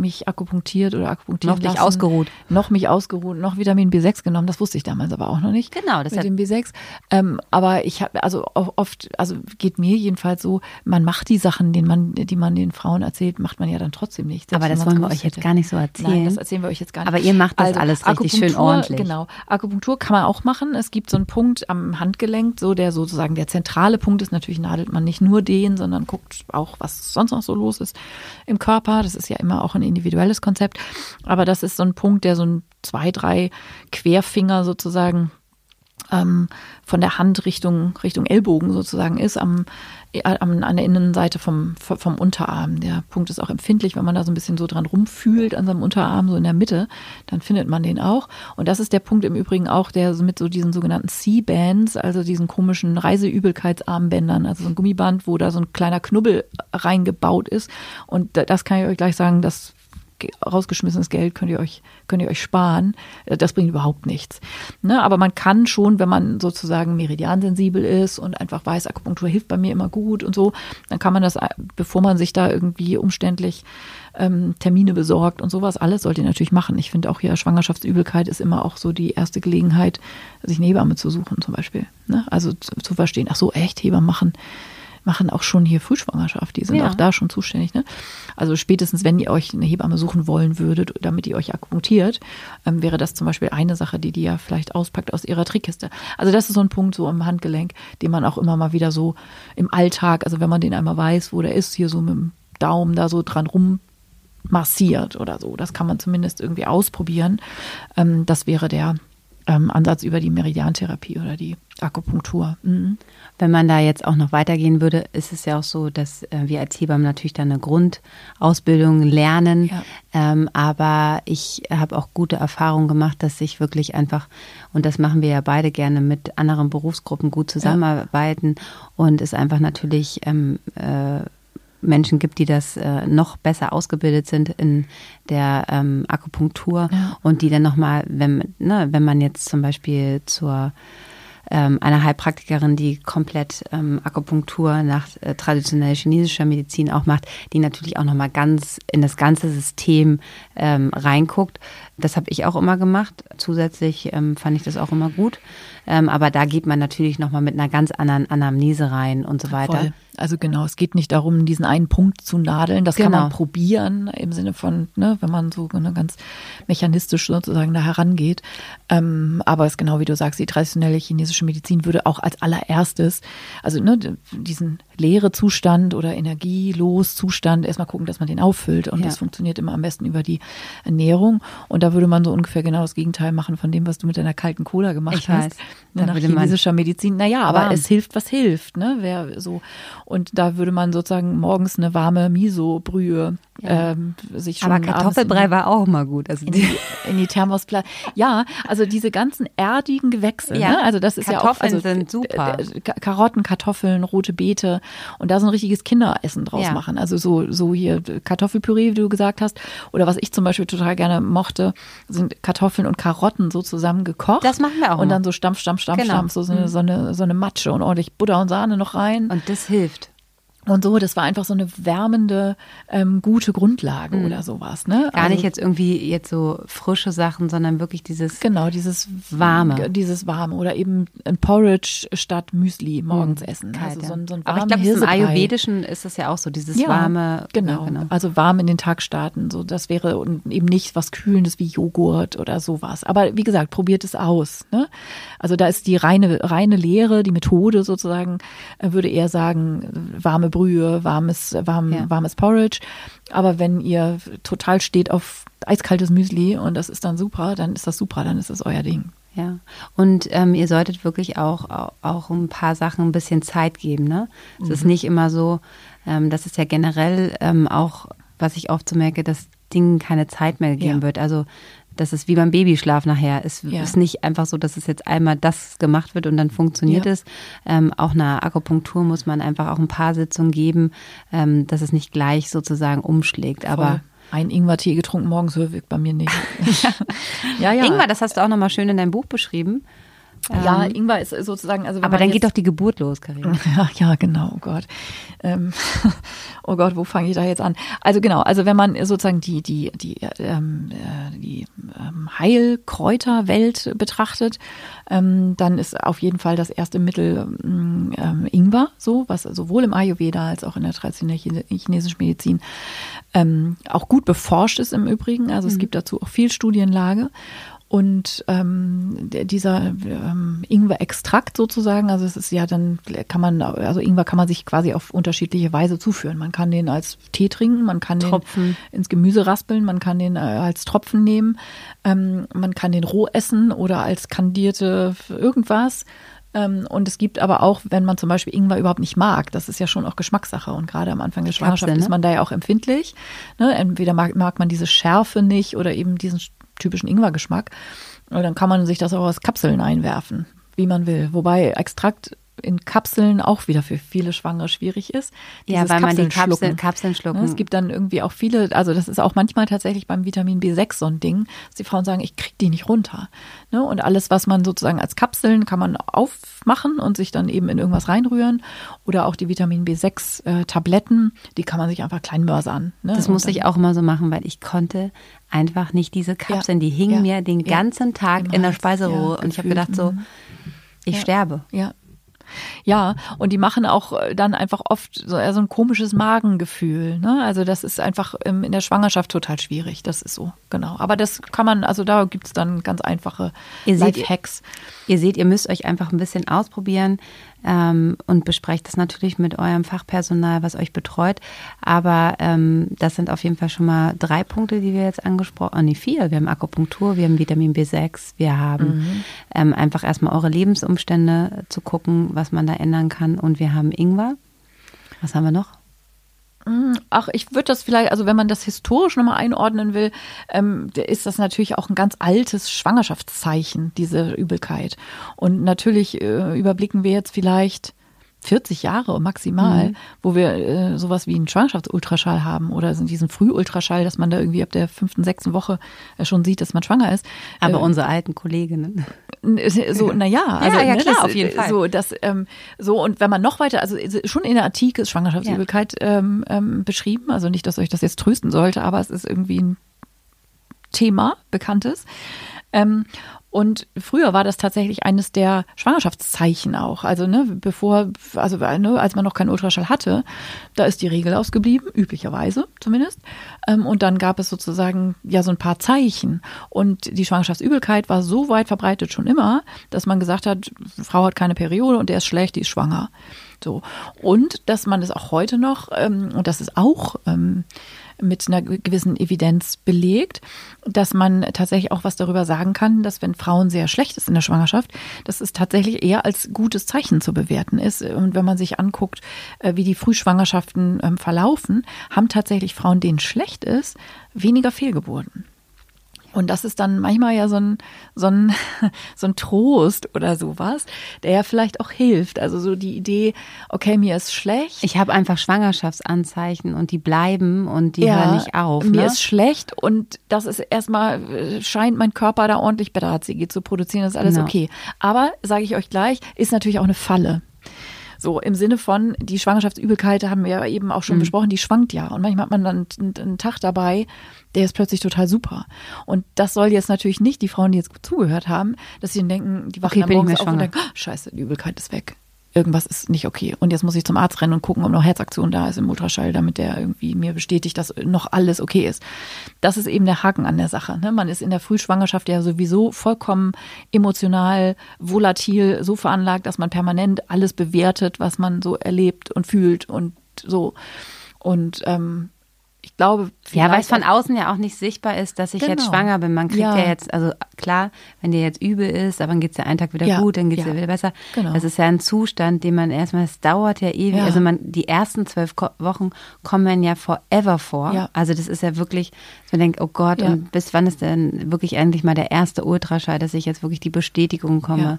mich akupunktiert oder akupunktiert Noch nicht ausgeruht. Noch mich ausgeruht, noch Vitamin B6 genommen. Das wusste ich damals aber auch noch nicht. Genau, das mit dem B6. Ähm, aber ich habe also oft, also geht mir jedenfalls so, man macht die Sachen, die man, die man den Frauen erzählt, macht man ja dann trotzdem nicht. Aber das wollen wir euch jetzt gar nicht so erzählen. Nein, das erzählen wir euch jetzt gar nicht. Aber ihr macht das also, alles richtig schön ordentlich. Genau. Akupunktur kann man auch machen. Es gibt so einen Punkt am Handgelenk, so der sozusagen der zentrale Punkt ist. Natürlich nadelt man nicht nur den, sondern guckt auch, was sonst noch so los ist im Körper. Das ist ja immer auch ein individuelles Konzept. Aber das ist so ein Punkt, der so ein zwei, drei Querfinger sozusagen ähm, von der Hand Richtung, Richtung Ellbogen sozusagen ist, am, äh, am, an der Innenseite vom, vom Unterarm. Der Punkt ist auch empfindlich, wenn man da so ein bisschen so dran rumfühlt an seinem Unterarm, so in der Mitte, dann findet man den auch. Und das ist der Punkt im Übrigen auch, der mit so diesen sogenannten C-Bands, also diesen komischen Reiseübelkeitsarmbändern, also so ein Gummiband, wo da so ein kleiner Knubbel reingebaut ist. Und das kann ich euch gleich sagen, das rausgeschmissenes Geld könnt ihr euch, könnt ihr euch sparen. Äh, das bringt überhaupt nichts. Ne? Aber man kann schon, wenn man sozusagen meridiansensibel ist und einfach weiß, Akupunktur hilft bei mir immer gut und so, dann kann man das, äh, bevor man sich da irgendwie umständlich ähm, Termine besorgt und sowas, alles sollt ihr natürlich machen. Ich finde auch hier Schwangerschaftsübelkeit ist immer auch so die erste Gelegenheit, sich eine Hebamme zu suchen zum Beispiel. Ne? Also zu, zu verstehen, ach so, echt, Hebamme machen machen auch schon hier Frühschwangerschaft. Die sind ja. auch da schon zuständig. Ne? Also spätestens, wenn ihr euch eine Hebamme suchen wollen würdet, damit ihr euch akupunktiert, ähm, wäre das zum Beispiel eine Sache, die die ja vielleicht auspackt aus ihrer Trickkiste. Also das ist so ein Punkt so am Handgelenk, den man auch immer mal wieder so im Alltag, also wenn man den einmal weiß, wo der ist, hier so mit dem Daumen da so dran rum massiert oder so. Das kann man zumindest irgendwie ausprobieren. Ähm, das wäre der ähm, Ansatz über die Meridiantherapie oder die Akupunktur. Mhm. Wenn man da jetzt auch noch weitergehen würde, ist es ja auch so, dass äh, wir als Hebammen natürlich dann eine Grundausbildung lernen. Ja. Ähm, aber ich habe auch gute Erfahrungen gemacht, dass sich wirklich einfach, und das machen wir ja beide gerne mit anderen Berufsgruppen gut zusammenarbeiten ja. und es einfach natürlich ähm, äh, Menschen gibt, die das äh, noch besser ausgebildet sind in der ähm, Akupunktur ja. und die dann nochmal, wenn, ne, wenn man jetzt zum Beispiel zur ähm, einer Heilpraktikerin, die komplett ähm, Akupunktur nach äh, traditionell chinesischer Medizin auch macht, die natürlich auch nochmal ganz in das ganze System ähm, reinguckt. Das habe ich auch immer gemacht. Zusätzlich ähm, fand ich das auch immer gut. Ähm, aber da geht man natürlich nochmal mit einer ganz anderen Anamnese rein und so weiter. Voll. Also genau, es geht nicht darum, diesen einen Punkt zu nadeln. Das genau. kann man genau. probieren im Sinne von, ne, wenn man so ne, ganz mechanistisch sozusagen da herangeht. Ähm, aber es ist genau wie du sagst, die traditionelle chinesische Medizin würde auch als allererstes, also ne, diesen leere Zustand oder energielos Zustand erstmal gucken, dass man den auffüllt. Und ja. das funktioniert immer am besten über die Ernährung. Und da würde man so ungefähr genau das Gegenteil machen von dem, was du mit deiner kalten Cola gemacht ich hast. Weiß. Ne, nach chinesischer Medizin. Naja, aber warm. es hilft, was hilft. Ne? Wer so. Und da würde man sozusagen morgens eine warme Miso-Brühe ja. ähm, sich schon. Aber Kartoffelbrei war auch mal gut. Also in die, in die Thermospla Ja, also diese ganzen erdigen Gewächse. Ja. Ne? Also das ist Kartoffeln ja auch. Also, sind super. Karotten, Kartoffeln, rote Beete und da so ein richtiges Kinderessen draus ja. machen. Also so, so hier Kartoffelpüree, wie du gesagt hast. Oder was ich zum Beispiel total gerne mochte, sind Kartoffeln und Karotten so zusammen gekocht. Das machen wir auch. Und dann so Stampf, Stampf, Stampf, genau. Stampf, so, so, eine, mhm. so, eine, so eine Matsche und ordentlich Butter und Sahne noch rein. Und das hilft und so, das war einfach so eine wärmende, ähm, gute Grundlage mhm. oder sowas. Ne? Gar also, nicht jetzt irgendwie jetzt so frische Sachen, sondern wirklich dieses genau dieses warme, dieses warme oder eben ein Porridge statt Müsli morgens mhm. essen. Kalt, also so ein, so ein Aber ich glaube, im Ayurvedischen ist das ja auch so dieses ja, warme. Genau. Ja, genau, also warm in den Tag starten. So, das wäre und eben nicht was Kühlendes wie Joghurt oder sowas. Aber wie gesagt, probiert es aus. Ne? Also da ist die reine reine Lehre, die Methode sozusagen, äh, würde eher sagen warme Brühe, warmes, warm, ja. warmes Porridge. Aber wenn ihr total steht auf eiskaltes Müsli und das ist dann super, dann ist das super, dann ist das euer Ding. Ja, und ähm, ihr solltet wirklich auch, auch ein paar Sachen ein bisschen Zeit geben. Ne? Es mhm. ist nicht immer so, ähm, das ist ja generell ähm, auch, was ich oft so merke, dass Dingen keine Zeit mehr geben ja. wird. Also das ist wie beim Babyschlaf nachher. Es ja. ist nicht einfach so, dass es jetzt einmal das gemacht wird und dann funktioniert ja. es. Ähm, auch einer Akupunktur muss man einfach auch ein paar Sitzungen geben, ähm, dass es nicht gleich sozusagen umschlägt. Voll. Aber ein Ingwer-Tee getrunken morgens wirkt bei mir nicht. ja, ja. Ingwer, das hast du auch nochmal schön in deinem Buch beschrieben. Ja, ähm, Ingwer ist sozusagen, also aber dann geht doch die Geburt los, Karin. Ja, ja, genau. Oh Gott, ähm, oh Gott, wo fange ich da jetzt an? Also genau, also wenn man sozusagen die die die ähm, äh, die ähm, Heilkräuterwelt betrachtet, ähm, dann ist auf jeden Fall das erste Mittel ähm, Ingwer, so was sowohl im Ayurveda als auch in der traditionellen chinesischen Medizin auch gut beforscht ist im Übrigen. Also es mhm. gibt dazu auch viel Studienlage. Und ähm, dieser ähm, Ingwer-Extrakt sozusagen, also es ist ja dann, kann man, also Ingwer kann man sich quasi auf unterschiedliche Weise zuführen. Man kann den als Tee trinken, man kann Tropfen. den ins Gemüse raspeln, man kann den äh, als Tropfen nehmen, ähm, man kann den roh essen oder als kandierte irgendwas. Ähm, und es gibt aber auch, wenn man zum Beispiel Ingwer überhaupt nicht mag, das ist ja schon auch Geschmackssache. Und gerade am Anfang der Schwangerschaft Kapsel, ne? ist man da ja auch empfindlich. Ne? Entweder mag, mag man diese Schärfe nicht oder eben diesen typischen Ingwer-Geschmack. Dann kann man sich das auch aus Kapseln einwerfen, wie man will. Wobei Extrakt in Kapseln auch wieder für viele Schwangere schwierig ist. Ja, weil man die Kapseln, schlucken. Kapseln schlucken. Es gibt dann irgendwie auch viele, also das ist auch manchmal tatsächlich beim Vitamin B6 so ein Ding, dass die Frauen sagen, ich krieg die nicht runter. Ne? Und alles, was man sozusagen als Kapseln kann man aufmachen und sich dann eben in irgendwas reinrühren. Oder auch die Vitamin B6 äh, Tabletten, die kann man sich einfach klein mörsern. Ne? Das musste ich auch immer so machen, weil ich konnte einfach nicht diese Kapseln, ja, die hingen ja, mir den ganzen Tag in der Speiseröhre und ich habe gedacht so, mhm. ich sterbe. Ja, ja, und die machen auch äh, dann einfach oft so, so ein komisches Magengefühl. Ne? Also das ist einfach in der Schwangerschaft total schwierig. Das ist so, genau. Aber das kann man, also da gibt's dann ganz einfache Hacks. Ihr seht, ihr müsst euch einfach ein bisschen ausprobieren ähm, und besprecht das natürlich mit eurem Fachpersonal, was euch betreut. Aber ähm, das sind auf jeden Fall schon mal drei Punkte, die wir jetzt angesprochen haben. Oh, nee, vier. Wir haben Akupunktur, wir haben Vitamin B6, wir haben mhm. ähm, einfach erstmal eure Lebensumstände zu gucken, was man da ändern kann. Und wir haben Ingwer. Was haben wir noch? Mm, ach, ich würde das vielleicht, also wenn man das historisch nochmal einordnen will, ähm, ist das natürlich auch ein ganz altes Schwangerschaftszeichen, diese Übelkeit. Und natürlich äh, überblicken wir jetzt vielleicht 40 Jahre maximal, mhm. wo wir äh, sowas wie einen Schwangerschaftsultraschall haben oder so diesen Frühultraschall, dass man da irgendwie ab der fünften, sechsten Woche äh, schon sieht, dass man schwanger ist. Aber äh, unsere alten Kolleginnen. So, naja, also ja, ja, ne, klar, das, auf jeden Fall. So, das, ähm, so, und wenn man noch weiter, also schon in der Antike ist Schwangerschaftsübelkeit ja. ähm, ähm, beschrieben, also nicht, dass euch das jetzt trösten sollte, aber es ist irgendwie ein Thema, bekanntes. Ähm, und früher war das tatsächlich eines der Schwangerschaftszeichen auch. Also, ne, bevor, also ne, als man noch keinen Ultraschall hatte, da ist die Regel ausgeblieben, üblicherweise zumindest. Ähm, und dann gab es sozusagen ja so ein paar Zeichen. Und die Schwangerschaftsübelkeit war so weit verbreitet schon immer, dass man gesagt hat, Frau hat keine Periode und der ist schlecht, die ist schwanger. So. Und dass man es auch heute noch, ähm, und das ist auch ähm, mit einer gewissen Evidenz belegt, dass man tatsächlich auch was darüber sagen kann, dass wenn Frauen sehr schlecht ist in der Schwangerschaft, dass es tatsächlich eher als gutes Zeichen zu bewerten ist. Und wenn man sich anguckt, äh, wie die Frühschwangerschaften ähm, verlaufen, haben tatsächlich Frauen, denen schlecht ist, weniger Fehlgeburten. Und das ist dann manchmal ja so ein, so ein, so ein Trost oder sowas, der ja vielleicht auch hilft. Also so die Idee, okay, mir ist schlecht. Ich habe einfach Schwangerschaftsanzeichen und die bleiben und die ja, hören nicht auf. Mir ne? ist schlecht und das ist erstmal, äh, scheint mein Körper da ordentlich Beta-HCG zu produzieren, das ist alles genau. okay. Aber, sage ich euch gleich, ist natürlich auch eine Falle. So im Sinne von, die Schwangerschaftsübelkeit haben wir ja eben auch schon mhm. besprochen, die schwankt ja. Und manchmal hat man dann einen, einen Tag dabei, der ist plötzlich total super. Und das soll jetzt natürlich nicht die Frauen, die jetzt zugehört haben, dass sie denken, die wachen okay, morgens auf und denken, oh, scheiße, die Übelkeit ist weg irgendwas ist nicht okay. Und jetzt muss ich zum Arzt rennen und gucken, ob noch Herzaktion da ist im Ultraschall, damit der irgendwie mir bestätigt, dass noch alles okay ist. Das ist eben der Haken an der Sache. Ne? Man ist in der Frühschwangerschaft ja sowieso vollkommen emotional, volatil, so veranlagt, dass man permanent alles bewertet, was man so erlebt und fühlt und so. Und ähm, ich glaube. Ja, weil es von außen ja auch nicht sichtbar ist, dass ich genau. jetzt schwanger bin. Man kriegt ja. ja. jetzt, also klar, wenn dir jetzt übel ist, aber dann geht es ja einen Tag wieder ja. gut, dann geht es ja. dir wieder besser. Genau. Das ist ja ein Zustand, den man erstmal, es dauert ja ewig. Also man, die ersten zwölf Wochen kommen ja forever vor. Also das ist ja wirklich, man denkt, oh Gott, und bis wann ist denn wirklich endlich mal der erste Ultraschall, dass ich jetzt wirklich die Bestätigung komme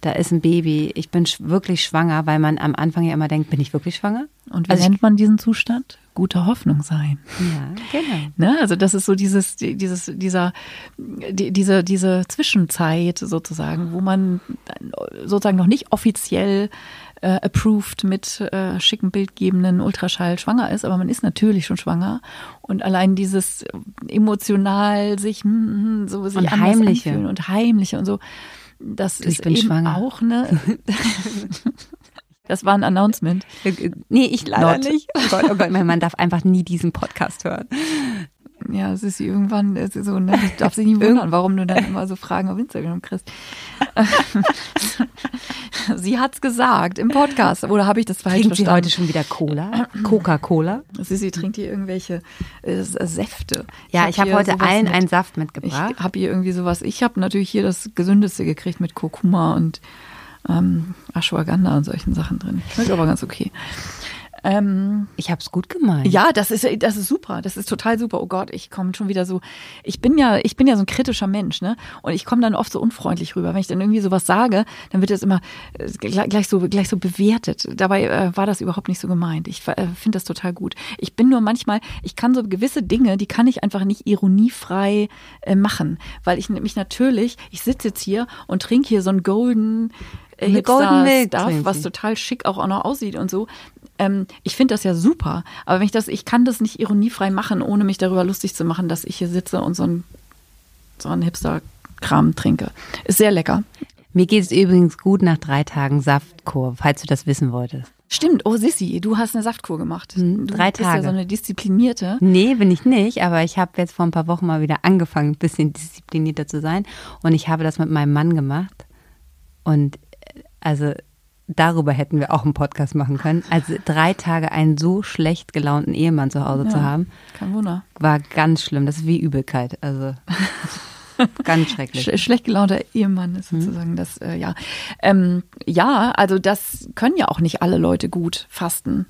da ist ein Baby, ich bin wirklich schwanger, weil man am Anfang ja immer denkt, bin ich wirklich schwanger? Und wie also nennt man diesen Zustand? Gute Hoffnung sein. Ja, genau. Ne? Also das ist so dieses, dieses, dieser, die, diese, diese Zwischenzeit sozusagen, wo man sozusagen noch nicht offiziell äh, approved mit äh, schicken bildgebenden Ultraschall schwanger ist, aber man ist natürlich schon schwanger und allein dieses emotional sich hm, so sich und heimliche und heimliche und so das ich ist bin eben schwanger. auch eine. Das war ein Announcement. Nee, ich leider Not. nicht. Oh Gott, oh Gott, Mann darf einfach nie diesen Podcast hören. Ja, es ist irgendwann es ist so, ne? ich darf sich nicht wundern, warum du dann immer so Fragen auf Instagram kriegst. sie hat's gesagt im Podcast, oder habe ich das falsch trinkt verstanden? sie heute schon wieder Cola? Coca-Cola? Sie, sie trinkt hier irgendwelche äh, Säfte. Ja, ich, habe hab heute allen mit, einen Saft mitgebracht. Ich habe hier irgendwie sowas. Ich habe natürlich hier das Gesündeste gekriegt mit Kurkuma und ähm, Ashwagandha und solchen Sachen drin. Schmeckt aber ganz okay. Ähm, ich habe es gut gemeint. Ja, das ist das ist super, das ist total super. Oh Gott, ich komme schon wieder so. Ich bin ja, ich bin ja so ein kritischer Mensch, ne? Und ich komme dann oft so unfreundlich rüber. Wenn ich dann irgendwie sowas sage, dann wird das immer äh, gleich, so gleich so bewertet. Dabei äh, war das überhaupt nicht so gemeint. Ich äh, finde das total gut. Ich bin nur manchmal, ich kann so gewisse Dinge, die kann ich einfach nicht ironiefrei äh, machen, weil ich mich natürlich, ich sitze jetzt hier und trinke hier so einen golden eine Golden Milk Stuff, was total schick auch, auch noch aussieht und so. Ähm, ich finde das ja super, aber wenn ich das, ich kann das nicht ironiefrei machen, ohne mich darüber lustig zu machen, dass ich hier sitze und so ein so einen Hipster-Kram trinke. Ist sehr lecker. Mir geht es übrigens gut nach drei Tagen Saftkur, falls du das wissen wolltest. Stimmt, oh Sissi, du hast eine Saftkur gemacht. Hm, du drei bist Tage. ja so eine disziplinierte. Nee, bin ich nicht, aber ich habe jetzt vor ein paar Wochen mal wieder angefangen, ein bisschen disziplinierter zu sein. Und ich habe das mit meinem Mann gemacht. Und äh, also darüber hätten wir auch einen Podcast machen können. Also drei Tage einen so schlecht gelaunten Ehemann zu Hause ja, zu haben, kein Wunder. war ganz schlimm. Das ist wie Übelkeit. Also ganz schrecklich. Sch schlecht gelaunter Ehemann ist mhm. sozusagen mhm. das, äh, ja. Ähm, ja, also das können ja auch nicht alle Leute gut fasten.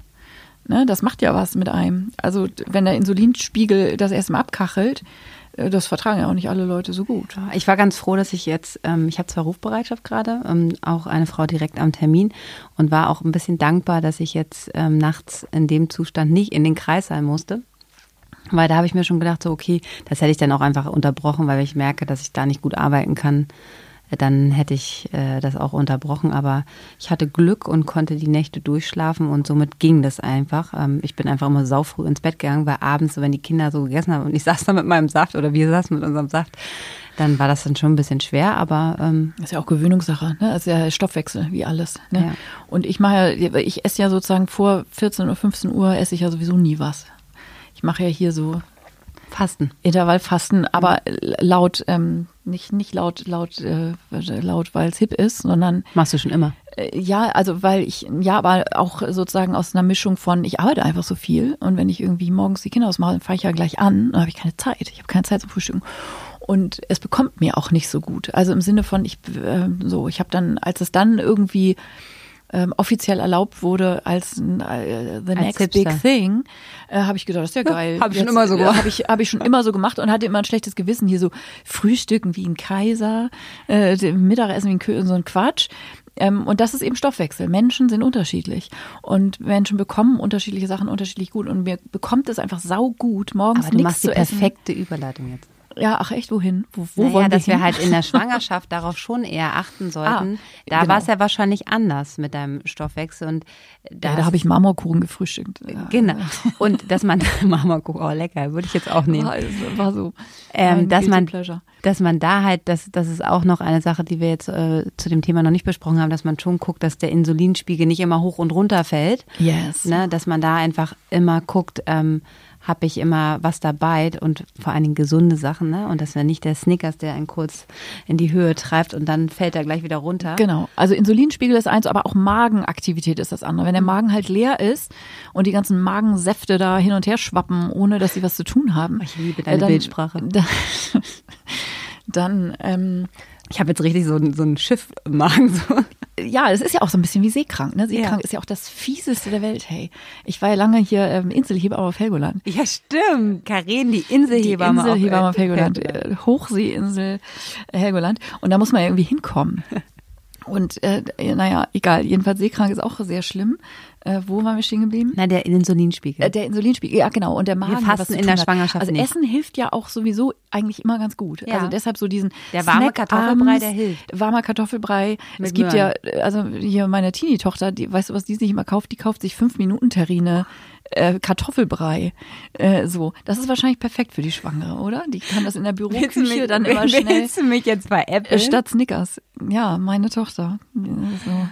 Ne, das macht ja was mit einem. Also wenn der Insulinspiegel das erstmal abkachelt, das vertragen ja auch nicht alle Leute so gut. Ich war ganz froh, dass ich jetzt, ähm, ich habe zwar Rufbereitschaft gerade, ähm, auch eine Frau direkt am Termin und war auch ein bisschen dankbar, dass ich jetzt ähm, nachts in dem Zustand nicht in den Kreis sein musste. Weil da habe ich mir schon gedacht, so okay, das hätte ich dann auch einfach unterbrochen, weil ich merke, dass ich da nicht gut arbeiten kann dann hätte ich äh, das auch unterbrochen. Aber ich hatte Glück und konnte die Nächte durchschlafen und somit ging das einfach. Ähm, ich bin einfach immer saufrüh ins Bett gegangen, weil abends, wenn die Kinder so gegessen haben und ich saß da mit meinem Saft oder wir saßen mit unserem Saft, dann war das dann schon ein bisschen schwer, aber ähm das ist ja auch Gewöhnungssache, ne? Das ist ja Stoffwechsel, wie alles. Ne? Ja. Und ich mache ja, ich esse ja sozusagen vor 14 oder 15 Uhr esse ich ja sowieso nie was. Ich mache ja hier so Fasten. Intervallfasten, aber laut, ähm, nicht, nicht laut, laut, äh, laut, weil es hip ist, sondern. Machst du schon immer? Äh, ja, also weil ich, ja, aber auch sozusagen aus einer Mischung von, ich arbeite einfach so viel und wenn ich irgendwie morgens die Kinder ausmache, dann fahre ich ja gleich an, dann habe ich keine Zeit. Ich habe keine Zeit zum Frühstücken. Und es bekommt mir auch nicht so gut. Also im Sinne von, ich, äh, so, ich habe dann, als es dann irgendwie ähm, offiziell erlaubt wurde als äh, the next als big thing, äh, habe ich gedacht, das ist ja geil. habe ich schon immer so gemacht. Habe ich, hab ich schon immer so gemacht und hatte immer ein schlechtes Gewissen hier so Frühstücken wie ein Kaiser, äh, Mittagessen wie ein König, so ein Quatsch. Ähm, und das ist eben Stoffwechsel. Menschen sind unterschiedlich und Menschen bekommen unterschiedliche Sachen unterschiedlich gut und mir bekommt es einfach saugut morgens Aber du machst die perfekte Überleitung jetzt. Ja, ach echt, wohin? Wo, wo naja, wollen wir dass hin? wir halt in der Schwangerschaft darauf schon eher achten sollten. Ah, da genau. war es ja wahrscheinlich anders mit deinem Stoffwechsel und da, ja, da habe ich Marmorkuchen gefrühstückt. Genau. Und dass man Marmorkuchen, oh lecker, würde ich jetzt auch nehmen. War, war so. Ähm, dass man, dass man da halt, das, das ist auch noch eine Sache, die wir jetzt äh, zu dem Thema noch nicht besprochen haben, dass man schon guckt, dass der Insulinspiegel nicht immer hoch und runter fällt. Yes. Ne, dass man da einfach immer guckt. Ähm, habe ich immer was dabei und vor allen Dingen gesunde Sachen, ne? Und das wäre nicht der Snickers, der einen kurz in die Höhe treibt und dann fällt er gleich wieder runter. Genau. Also Insulinspiegel ist eins, aber auch Magenaktivität ist das andere. Wenn der mhm. Magen halt leer ist und die ganzen Magensäfte da hin und her schwappen, ohne dass sie was zu tun haben. Ich liebe deine dann, Bildsprache. Dann, dann ähm, ich habe jetzt richtig so, so ein Schiff im Magen. So. Ja, es ist ja auch so ein bisschen wie seekrank. Ne? Seekrank ja. ist ja auch das fieseste der Welt. Hey, ich war ja lange hier ähm, Inselhebamme auf Helgoland. Ja, stimmt. Karin, die Inselhebamme, die Inselhebamme auf, auf Helgoland. Helgoland. Äh, Hochseeinsel Helgoland. Und da muss man ja irgendwie hinkommen. Und äh, naja, egal. Jedenfalls seekrank ist auch sehr schlimm. Äh, wo waren wir stehen geblieben? Na, der Insulinspiegel. Äh, der Insulinspiegel, ja genau. Und der Magen. Wir fasten in der Schwangerschaft Also nicht. Essen hilft ja auch sowieso eigentlich immer ganz gut. Ja. Also deshalb so diesen Der warme Snack Kartoffelbrei, abends, der hilft. Warmer Kartoffelbrei. Mit es gibt Möhren. ja, also hier meine Teenie-Tochter, die, weißt du, was die sich immer kauft? Die kauft sich fünf Minuten Terrine äh, Kartoffelbrei. Äh, so, das ist wahrscheinlich perfekt für die Schwangere, oder? Die kann das in der Büroküche mich, dann immer schnell. Willst du mich jetzt bei Apple? Statt Snickers. Ja, meine Tochter. So.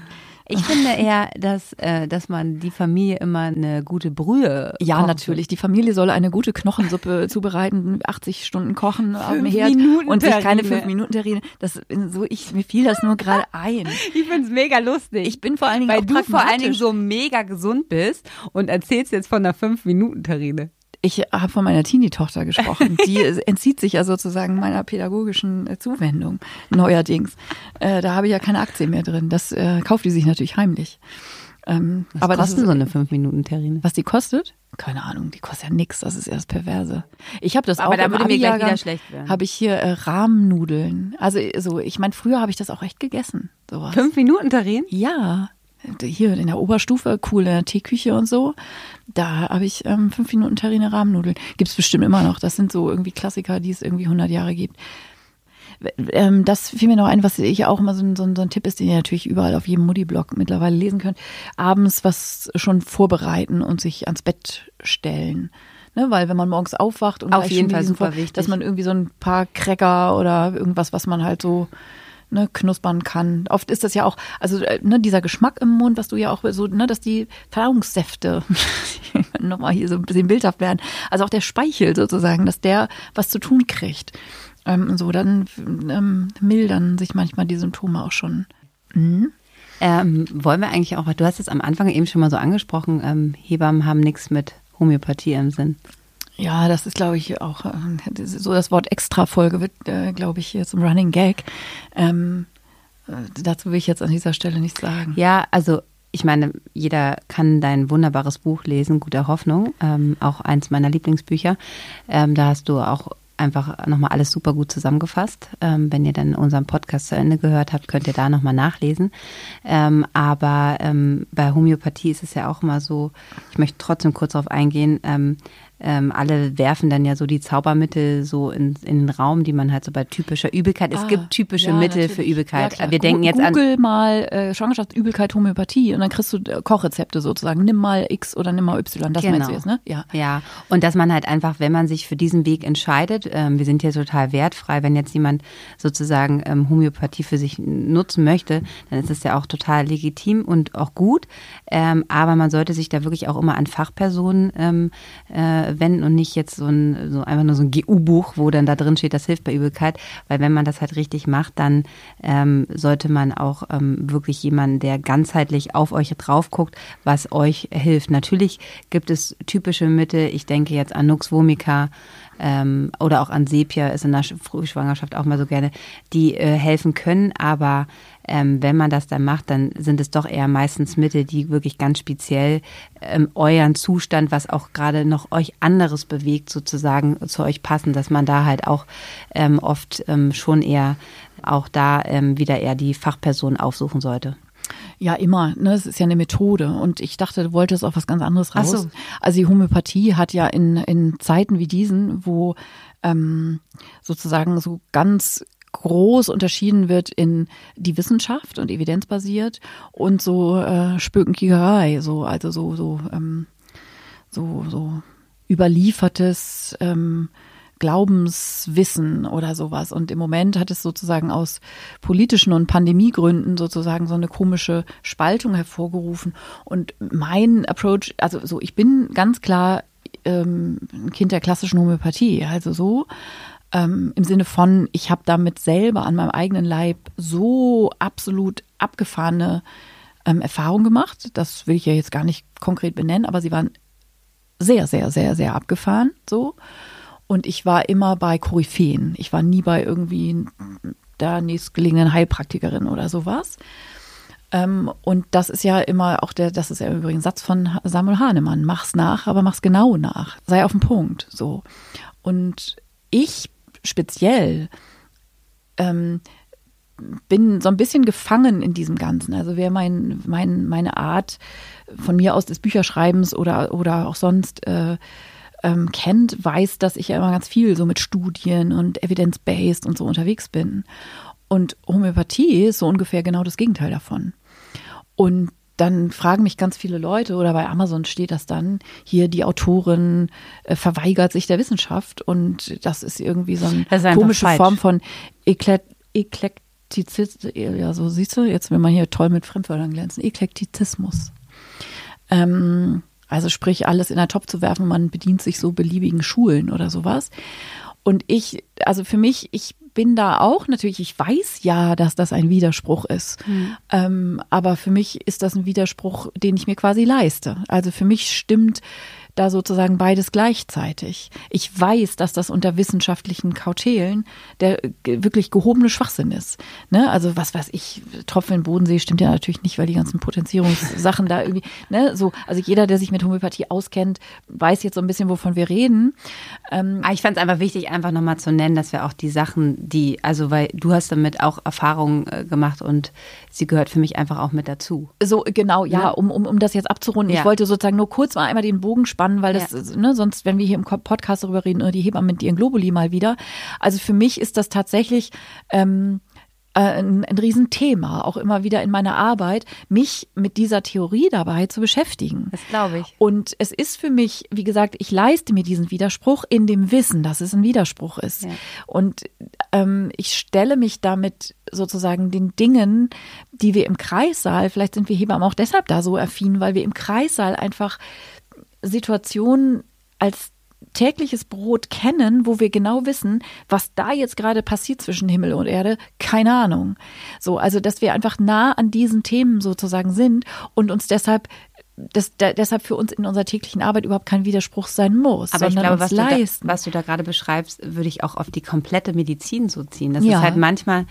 Ich finde eher, dass, äh, dass man die Familie immer eine gute Brühe. Ja, kocht. natürlich. Die Familie soll eine gute Knochensuppe zubereiten, 80 Stunden kochen auf dem Herd Minuten und sich keine fünf Minuten Terrine. Das so ich mir fiel das nur gerade ein. Ich find's mega lustig. Ich bin vor allen Dingen weil du vor allen Dingen so mega gesund bist und erzählst jetzt von einer fünf Minuten Terrine. Ich habe von meiner Teenie-Tochter gesprochen. Die entzieht sich ja sozusagen meiner pädagogischen Zuwendung neuerdings. Äh, da habe ich ja keine Aktie mehr drin. Das äh, kauft die sich natürlich heimlich. Ähm, was aber kostet so eine 5-Minuten-Terrine? Was die kostet? Keine Ahnung, die kostet ja nix. Das ist erst perverse. Ich habe das aber auch. Aber da würde mir gleich wieder schlecht werden. Habe ich hier äh, Rahmnudeln. Also so, ich meine, früher habe ich das auch echt gegessen. Sowas. 5-Minuten-Terrine? Ja hier in der Oberstufe, cool in der Teeküche und so. Da habe ich ähm, fünf Minuten Terrine Rahmennudeln. Gibt es bestimmt immer noch. Das sind so irgendwie Klassiker, die es irgendwie 100 Jahre gibt. Ähm, das fiel mir noch ein, was ich auch immer so ein, so ein, so ein Tipp ist, den ihr natürlich überall auf jedem Mutti-Blog mittlerweile lesen könnt. Abends was schon vorbereiten und sich ans Bett stellen. Ne, weil wenn man morgens aufwacht und auf jeden Fall super wichtig, dass man irgendwie so ein paar Cracker oder irgendwas, was man halt so ne, knuspern kann. Oft ist das ja auch, also äh, ne, dieser Geschmack im Mund, was du ja auch so, ne, dass die Verdauungssäfte nochmal hier so ein bisschen bildhaft werden. Also auch der Speichel sozusagen, dass der was zu tun kriegt. Ähm, so, dann ähm, mildern sich manchmal die Symptome auch schon. Mhm. Ähm, wollen wir eigentlich auch, du hast es am Anfang eben schon mal so angesprochen, ähm, Hebammen haben nichts mit Homöopathie im Sinn. Ja, das ist, glaube ich, auch äh, so das Wort Extra-Folge wird, äh, glaube ich, jetzt ein Running Gag. Ähm, äh, dazu will ich jetzt an dieser Stelle nichts sagen. Ja, also ich meine, jeder kann dein wunderbares Buch lesen, Guter Hoffnung, ähm, auch eins meiner Lieblingsbücher. Ähm, da hast du auch einfach nochmal alles super gut zusammengefasst. Ähm, wenn ihr dann unseren Podcast zu Ende gehört habt, könnt ihr da nochmal nachlesen. Ähm, aber ähm, bei Homöopathie ist es ja auch immer so, ich möchte trotzdem kurz darauf eingehen, ähm, alle werfen dann ja so die Zaubermittel so in, in den Raum, die man halt so bei typischer Übelkeit. Es ah, gibt typische ja, Mittel natürlich. für Übelkeit. Ja, Wir denken jetzt Google an. Google mal äh, Schwangerschaftsübelkeit, Homöopathie und dann kriegst du äh, Kochrezepte sozusagen. Nimm mal X oder nimm mal Y. Das genau. meinst du jetzt, ne? Ja. Ja. Und dass man halt einfach, wenn man sich für diesen Weg entscheidet, ähm, wir sind hier total wertfrei, wenn jetzt jemand sozusagen ähm, Homöopathie für sich nutzen möchte, dann ist es ja auch total legitim und auch gut. Ähm, aber man sollte sich da wirklich auch immer an Fachpersonen ähm, äh, wenden und nicht jetzt so, ein, so einfach nur so ein GU-Buch, wo dann da drin steht, das hilft bei Übelkeit. Weil wenn man das halt richtig macht, dann ähm, sollte man auch ähm, wirklich jemanden, der ganzheitlich auf euch drauf guckt, was euch hilft. Natürlich gibt es typische Mittel. Ich denke jetzt an Nux Vomica, ähm, oder auch an Sepia ist in der Frühschwangerschaft auch mal so gerne, die äh, helfen können, aber ähm, wenn man das dann macht, dann sind es doch eher meistens Mittel, die wirklich ganz speziell ähm, euren Zustand, was auch gerade noch euch anderes bewegt, sozusagen zu euch passen, dass man da halt auch ähm, oft ähm, schon eher auch da ähm, wieder eher die Fachperson aufsuchen sollte. Ja, immer. Ne? Es ist ja eine Methode. Und ich dachte, du wolltest auf was ganz anderes raus. So. Also die Homöopathie hat ja in, in Zeiten wie diesen, wo ähm, sozusagen so ganz groß unterschieden wird in die Wissenschaft und evidenzbasiert und so äh, Spökenkiegerei, so also so so ähm, so so überliefertes ähm, Glaubenswissen oder sowas. Und im Moment hat es sozusagen aus politischen und Pandemiegründen sozusagen so eine komische Spaltung hervorgerufen. Und mein Approach, also so, ich bin ganz klar ähm, ein Kind der klassischen Homöopathie, also so. Ähm, Im Sinne von, ich habe damit selber an meinem eigenen Leib so absolut abgefahrene ähm, Erfahrungen gemacht. Das will ich ja jetzt gar nicht konkret benennen, aber sie waren sehr, sehr, sehr, sehr abgefahren so. Und ich war immer bei Koryphäen. Ich war nie bei irgendwie der nächstgelegenen Heilpraktikerin oder sowas. Ähm, und das ist ja immer auch der, das ist ja übrigens Satz von Samuel Hahnemann. Mach's nach, aber mach's genau nach. Sei auf den Punkt. So. Und ich speziell ähm, bin so ein bisschen gefangen in diesem Ganzen. Also wer mein, mein, meine Art von mir aus des Bücherschreibens oder, oder auch sonst äh, ähm, kennt, weiß, dass ich ja immer ganz viel so mit Studien und evidence-based und so unterwegs bin. Und Homöopathie ist so ungefähr genau das Gegenteil davon. Und dann fragen mich ganz viele Leute oder bei Amazon steht das dann, hier die Autorin äh, verweigert sich der Wissenschaft und das ist irgendwie so eine komische. Form von Eklet Eklektizismus, ja so siehst du, jetzt will man hier toll mit Fremdwörtern glänzen, Eklektizismus. Ähm, also sprich, alles in einen Topf zu werfen, man bedient sich so beliebigen Schulen oder sowas. Und ich, also für mich, ich bin da auch natürlich, ich weiß ja, dass das ein Widerspruch ist. Mhm. Ähm, aber für mich ist das ein Widerspruch, den ich mir quasi leiste. Also für mich stimmt da sozusagen beides gleichzeitig. Ich weiß, dass das unter wissenschaftlichen Kautelen der wirklich gehobene Schwachsinn ist. Ne? Also was weiß ich, Tropfen im Bodensee stimmt ja natürlich nicht, weil die ganzen Potenzierungssachen da irgendwie, ne, so, also jeder, der sich mit Homöopathie auskennt, weiß jetzt so ein bisschen, wovon wir reden. Ähm, ich fand es einfach wichtig, einfach nochmal zu nennen, dass wir auch die Sachen, die, also weil du hast damit auch Erfahrungen äh, gemacht und sie gehört für mich einfach auch mit dazu. So, genau, ja, ja. Um, um, um das jetzt abzurunden. Ja. Ich wollte sozusagen nur kurz mal einmal den Bogen spannen spannend, weil das, ja. ne, sonst, wenn wir hier im Podcast darüber reden, äh, die Hebammen mit ihren Globuli mal wieder. Also für mich ist das tatsächlich ähm, äh, ein, ein Riesenthema, auch immer wieder in meiner Arbeit, mich mit dieser Theorie dabei zu beschäftigen. Das glaube ich. Und es ist für mich, wie gesagt, ich leiste mir diesen Widerspruch in dem Wissen, dass es ein Widerspruch ist. Ja. Und ähm, ich stelle mich damit sozusagen den Dingen, die wir im Kreissaal, vielleicht sind wir Hebammen auch deshalb da so affin, weil wir im Kreissaal einfach Situationen als tägliches Brot kennen, wo wir genau wissen, was da jetzt gerade passiert zwischen Himmel und Erde, keine Ahnung. So, also dass wir einfach nah an diesen Themen sozusagen sind und uns deshalb das, da, deshalb für uns in unserer täglichen Arbeit überhaupt kein Widerspruch sein muss. Aber ich glaube, was du, da, was du da gerade beschreibst, würde ich auch auf die komplette Medizin so ziehen. Das ja. ist halt manchmal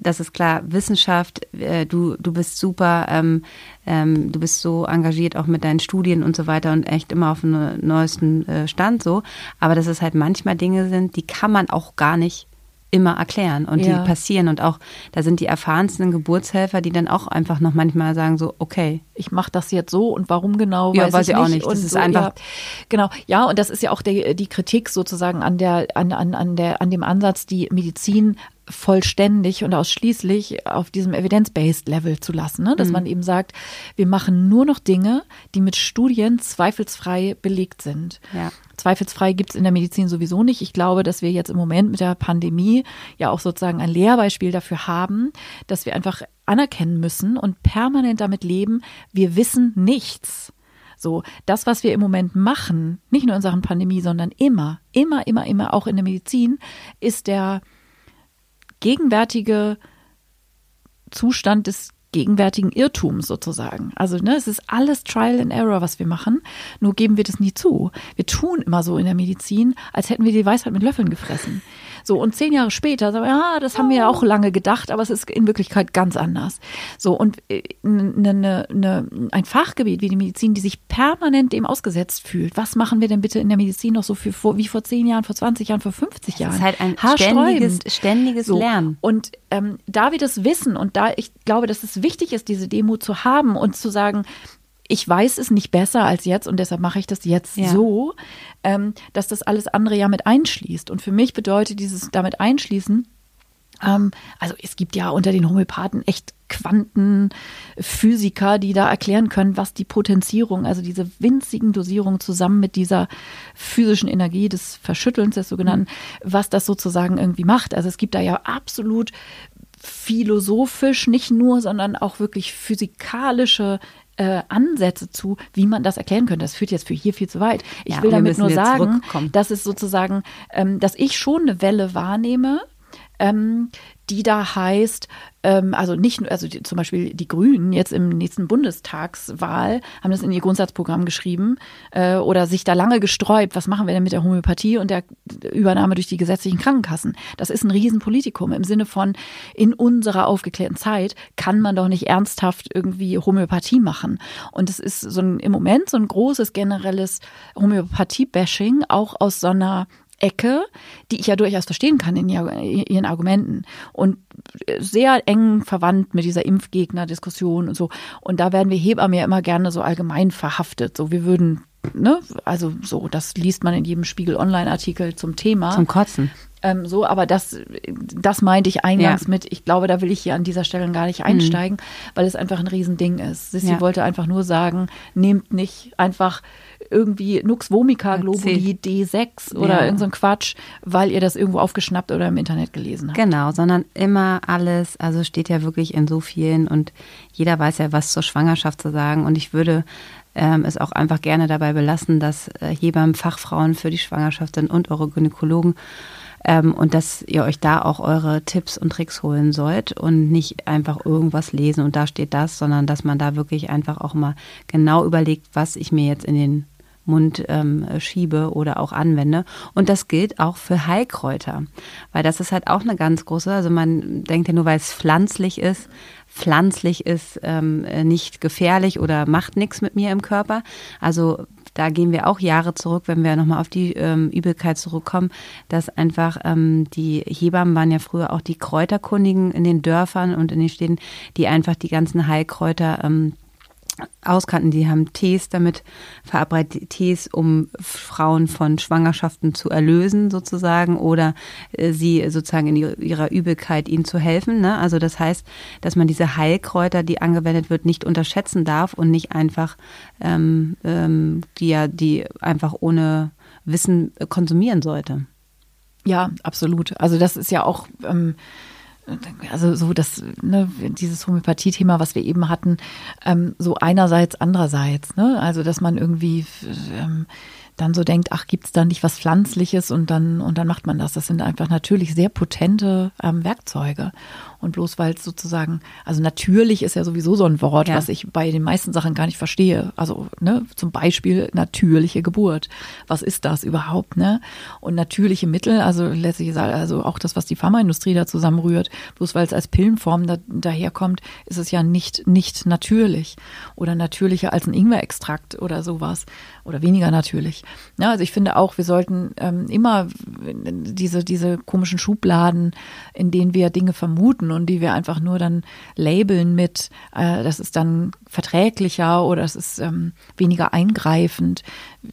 das ist klar, Wissenschaft, äh, du, du bist super, ähm, ähm, du bist so engagiert auch mit deinen Studien und so weiter und echt immer auf dem neuesten äh, Stand so. Aber dass es halt manchmal Dinge sind, die kann man auch gar nicht immer erklären und ja. die passieren und auch da sind die erfahrensten Geburtshelfer, die dann auch einfach noch manchmal sagen so okay, ich mache das jetzt so und warum genau ja, weiß, weiß ich auch nicht. Das und ist so, einfach ja, genau ja und das ist ja auch der, die Kritik sozusagen an der an, an, an der an dem Ansatz, die Medizin vollständig und ausschließlich auf diesem evidence-based Level zu lassen, ne? dass mhm. man eben sagt, wir machen nur noch Dinge, die mit Studien zweifelsfrei belegt sind. Ja. Zweifelsfrei gibt es in der Medizin sowieso nicht. Ich glaube, dass wir jetzt im Moment mit der Pandemie ja auch sozusagen ein Lehrbeispiel dafür haben, dass wir einfach anerkennen müssen und permanent damit leben, wir wissen nichts. So, das, was wir im Moment machen, nicht nur in Sachen Pandemie, sondern immer, immer, immer, immer auch in der Medizin, ist der gegenwärtige Zustand des gegenwärtigen Irrtums sozusagen. Also ne, es ist alles Trial and Error, was wir machen, nur geben wir das nie zu. Wir tun immer so in der Medizin, als hätten wir die Weisheit mit Löffeln gefressen. So, und zehn Jahre später sagen wir, ja, das haben wir ja auch lange gedacht, aber es ist in Wirklichkeit ganz anders. So, und ne, ne, ne, ein Fachgebiet wie die Medizin, die sich permanent dem ausgesetzt fühlt, was machen wir denn bitte in der Medizin noch so für, wie vor zehn Jahren, vor 20 Jahren, vor 50 Jahren? Das ist halt ein ständiges, ständiges so. Lernen. Und ähm, da wir das wissen und da ich glaube, dass es wichtig ist, diese Demo zu haben und zu sagen, ich weiß es nicht besser als jetzt und deshalb mache ich das jetzt ja. so, ähm, dass das alles andere ja mit einschließt. Und für mich bedeutet dieses damit einschließen, ähm, also es gibt ja unter den Homöopathen echt Quantenphysiker, die da erklären können, was die Potenzierung, also diese winzigen Dosierungen zusammen mit dieser physischen Energie des Verschüttelns des sogenannten, mhm. was das sozusagen irgendwie macht. Also es gibt da ja absolut philosophisch nicht nur, sondern auch wirklich physikalische äh, Ansätze zu, wie man das erklären könnte. Das führt jetzt für hier viel zu weit. Ich ja, will damit nur sagen, dass es sozusagen, ähm, dass ich schon eine Welle wahrnehme, ähm, die da heißt, ähm, also nicht nur, also die, zum Beispiel die Grünen jetzt im nächsten Bundestagswahl haben das in ihr Grundsatzprogramm geschrieben äh, oder sich da lange gesträubt, was machen wir denn mit der Homöopathie und der Übernahme durch die gesetzlichen Krankenkassen? Das ist ein Riesenpolitikum im Sinne von, in unserer aufgeklärten Zeit kann man doch nicht ernsthaft irgendwie Homöopathie machen. Und es ist so ein, im Moment so ein großes generelles Homöopathie-Bashing, auch aus so einer Ecke, die ich ja durchaus verstehen kann in ihren Argumenten und sehr eng verwandt mit dieser Impfgegner-Diskussion und so. Und da werden wir Hebammen ja immer gerne so allgemein verhaftet. So, wir würden, ne, also so, das liest man in jedem Spiegel-Online-Artikel zum Thema. Zum Kotzen. Ähm, so, aber das, das meinte ich eingangs ja. mit, ich glaube, da will ich hier an dieser Stelle gar nicht einsteigen, mhm. weil es einfach ein Riesending ist. Sissi ja. wollte einfach nur sagen, nehmt nicht einfach irgendwie Nux Vomica Globuli D6 oder ja. irgend so Quatsch, weil ihr das irgendwo aufgeschnappt oder im Internet gelesen habt. Genau, sondern immer alles, also steht ja wirklich in so vielen und jeder weiß ja, was zur Schwangerschaft zu sagen und ich würde ähm, es auch einfach gerne dabei belassen, dass äh, Hebammen Fachfrauen für die Schwangerschaft sind und eure Gynäkologen ähm, und dass ihr euch da auch eure Tipps und Tricks holen sollt und nicht einfach irgendwas lesen und da steht das, sondern dass man da wirklich einfach auch mal genau überlegt, was ich mir jetzt in den Mund ähm, schiebe oder auch anwende. Und das gilt auch für Heilkräuter, weil das ist halt auch eine ganz große, also man denkt ja nur, weil es pflanzlich ist, pflanzlich ist ähm, nicht gefährlich oder macht nichts mit mir im Körper. Also da gehen wir auch Jahre zurück, wenn wir nochmal auf die ähm, Übelkeit zurückkommen, dass einfach ähm, die Hebammen waren ja früher auch die Kräuterkundigen in den Dörfern und in den Städten, die einfach die ganzen Heilkräuter ähm, auskannten. Die haben Tees damit verabreitet, Tees, um Frauen von Schwangerschaften zu erlösen sozusagen oder äh, sie sozusagen in ihrer Übelkeit ihnen zu helfen. Ne? Also das heißt, dass man diese Heilkräuter, die angewendet wird, nicht unterschätzen darf und nicht einfach ähm, ähm, die ja die einfach ohne Wissen konsumieren sollte. Ja, absolut. Also das ist ja auch ähm, also so das, ne, dieses Homöopathie-Thema, was wir eben hatten, ähm, so einerseits, andererseits, ne? Also dass man irgendwie ähm, dann so denkt, ach, gibt's da nicht was Pflanzliches und dann, und dann macht man das. Das sind einfach natürlich sehr potente ähm, Werkzeuge. Und bloß weil es sozusagen, also natürlich ist ja sowieso so ein Wort, ja. was ich bei den meisten Sachen gar nicht verstehe. Also, ne, zum Beispiel natürliche Geburt. Was ist das überhaupt, ne? Und natürliche Mittel, also letztlich also auch das, was die Pharmaindustrie da zusammenrührt, bloß weil es als Pillenform da, daherkommt, ist es ja nicht, nicht natürlich. Oder natürlicher als ein Ingwerextrakt oder sowas. Oder weniger natürlich. Ja, also ich finde auch, wir sollten ähm, immer diese, diese komischen Schubladen, in denen wir Dinge vermuten, Methoden und die wir einfach nur dann labeln mit, äh, das ist dann verträglicher oder es ist ähm, weniger eingreifend.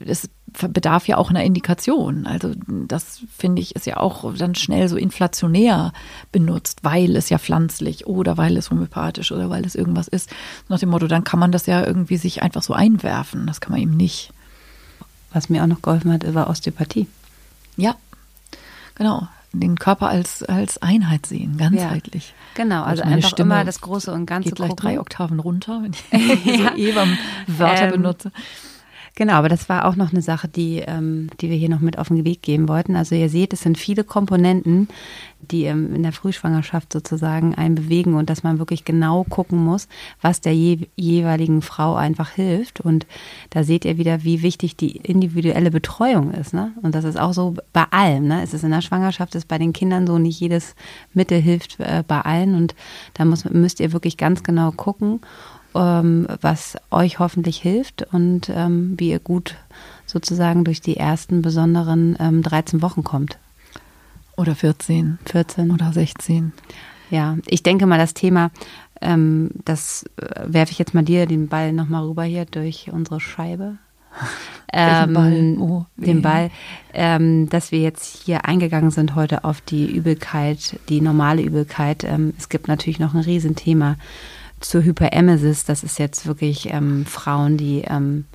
Es bedarf ja auch einer Indikation. Also das finde ich ist ja auch dann schnell so inflationär benutzt, weil es ja pflanzlich oder weil es homöopathisch oder weil es irgendwas ist. Nach dem Motto, dann kann man das ja irgendwie sich einfach so einwerfen. Das kann man eben nicht. Was mir auch noch geholfen hat, war Osteopathie. Ja, genau den Körper als, als Einheit sehen, ganzheitlich. Ja, genau, also, einfach Stimme immer das Große und Ganze geht gleich gucken. drei Oktaven runter, wenn ich ja. so eben Wörter ähm, benutze. Genau, aber das war auch noch eine Sache, die, ähm, die wir hier noch mit auf den Weg geben wollten. Also ihr seht, es sind viele Komponenten, die ähm, in der Frühschwangerschaft sozusagen einen bewegen und dass man wirklich genau gucken muss, was der je, jeweiligen Frau einfach hilft. Und da seht ihr wieder, wie wichtig die individuelle Betreuung ist. Ne? Und das ist auch so bei allem. Ne? Es ist in der Schwangerschaft, ist bei den Kindern so, nicht jedes Mittel hilft äh, bei allen. Und da muss, müsst ihr wirklich ganz genau gucken ähm, was euch hoffentlich hilft und ähm, wie ihr gut sozusagen durch die ersten besonderen ähm, 13 Wochen kommt. Oder 14. 14. Oder 16. Ja, ich denke mal, das Thema, ähm, das äh, werfe ich jetzt mal dir den Ball nochmal rüber hier durch unsere Scheibe. Ähm, Ball? Oh, den Ball, ähm, dass wir jetzt hier eingegangen sind heute auf die Übelkeit, die normale Übelkeit. Ähm, es gibt natürlich noch ein Riesenthema zur Hyperemesis. Das ist jetzt wirklich ähm, Frauen, die ähm,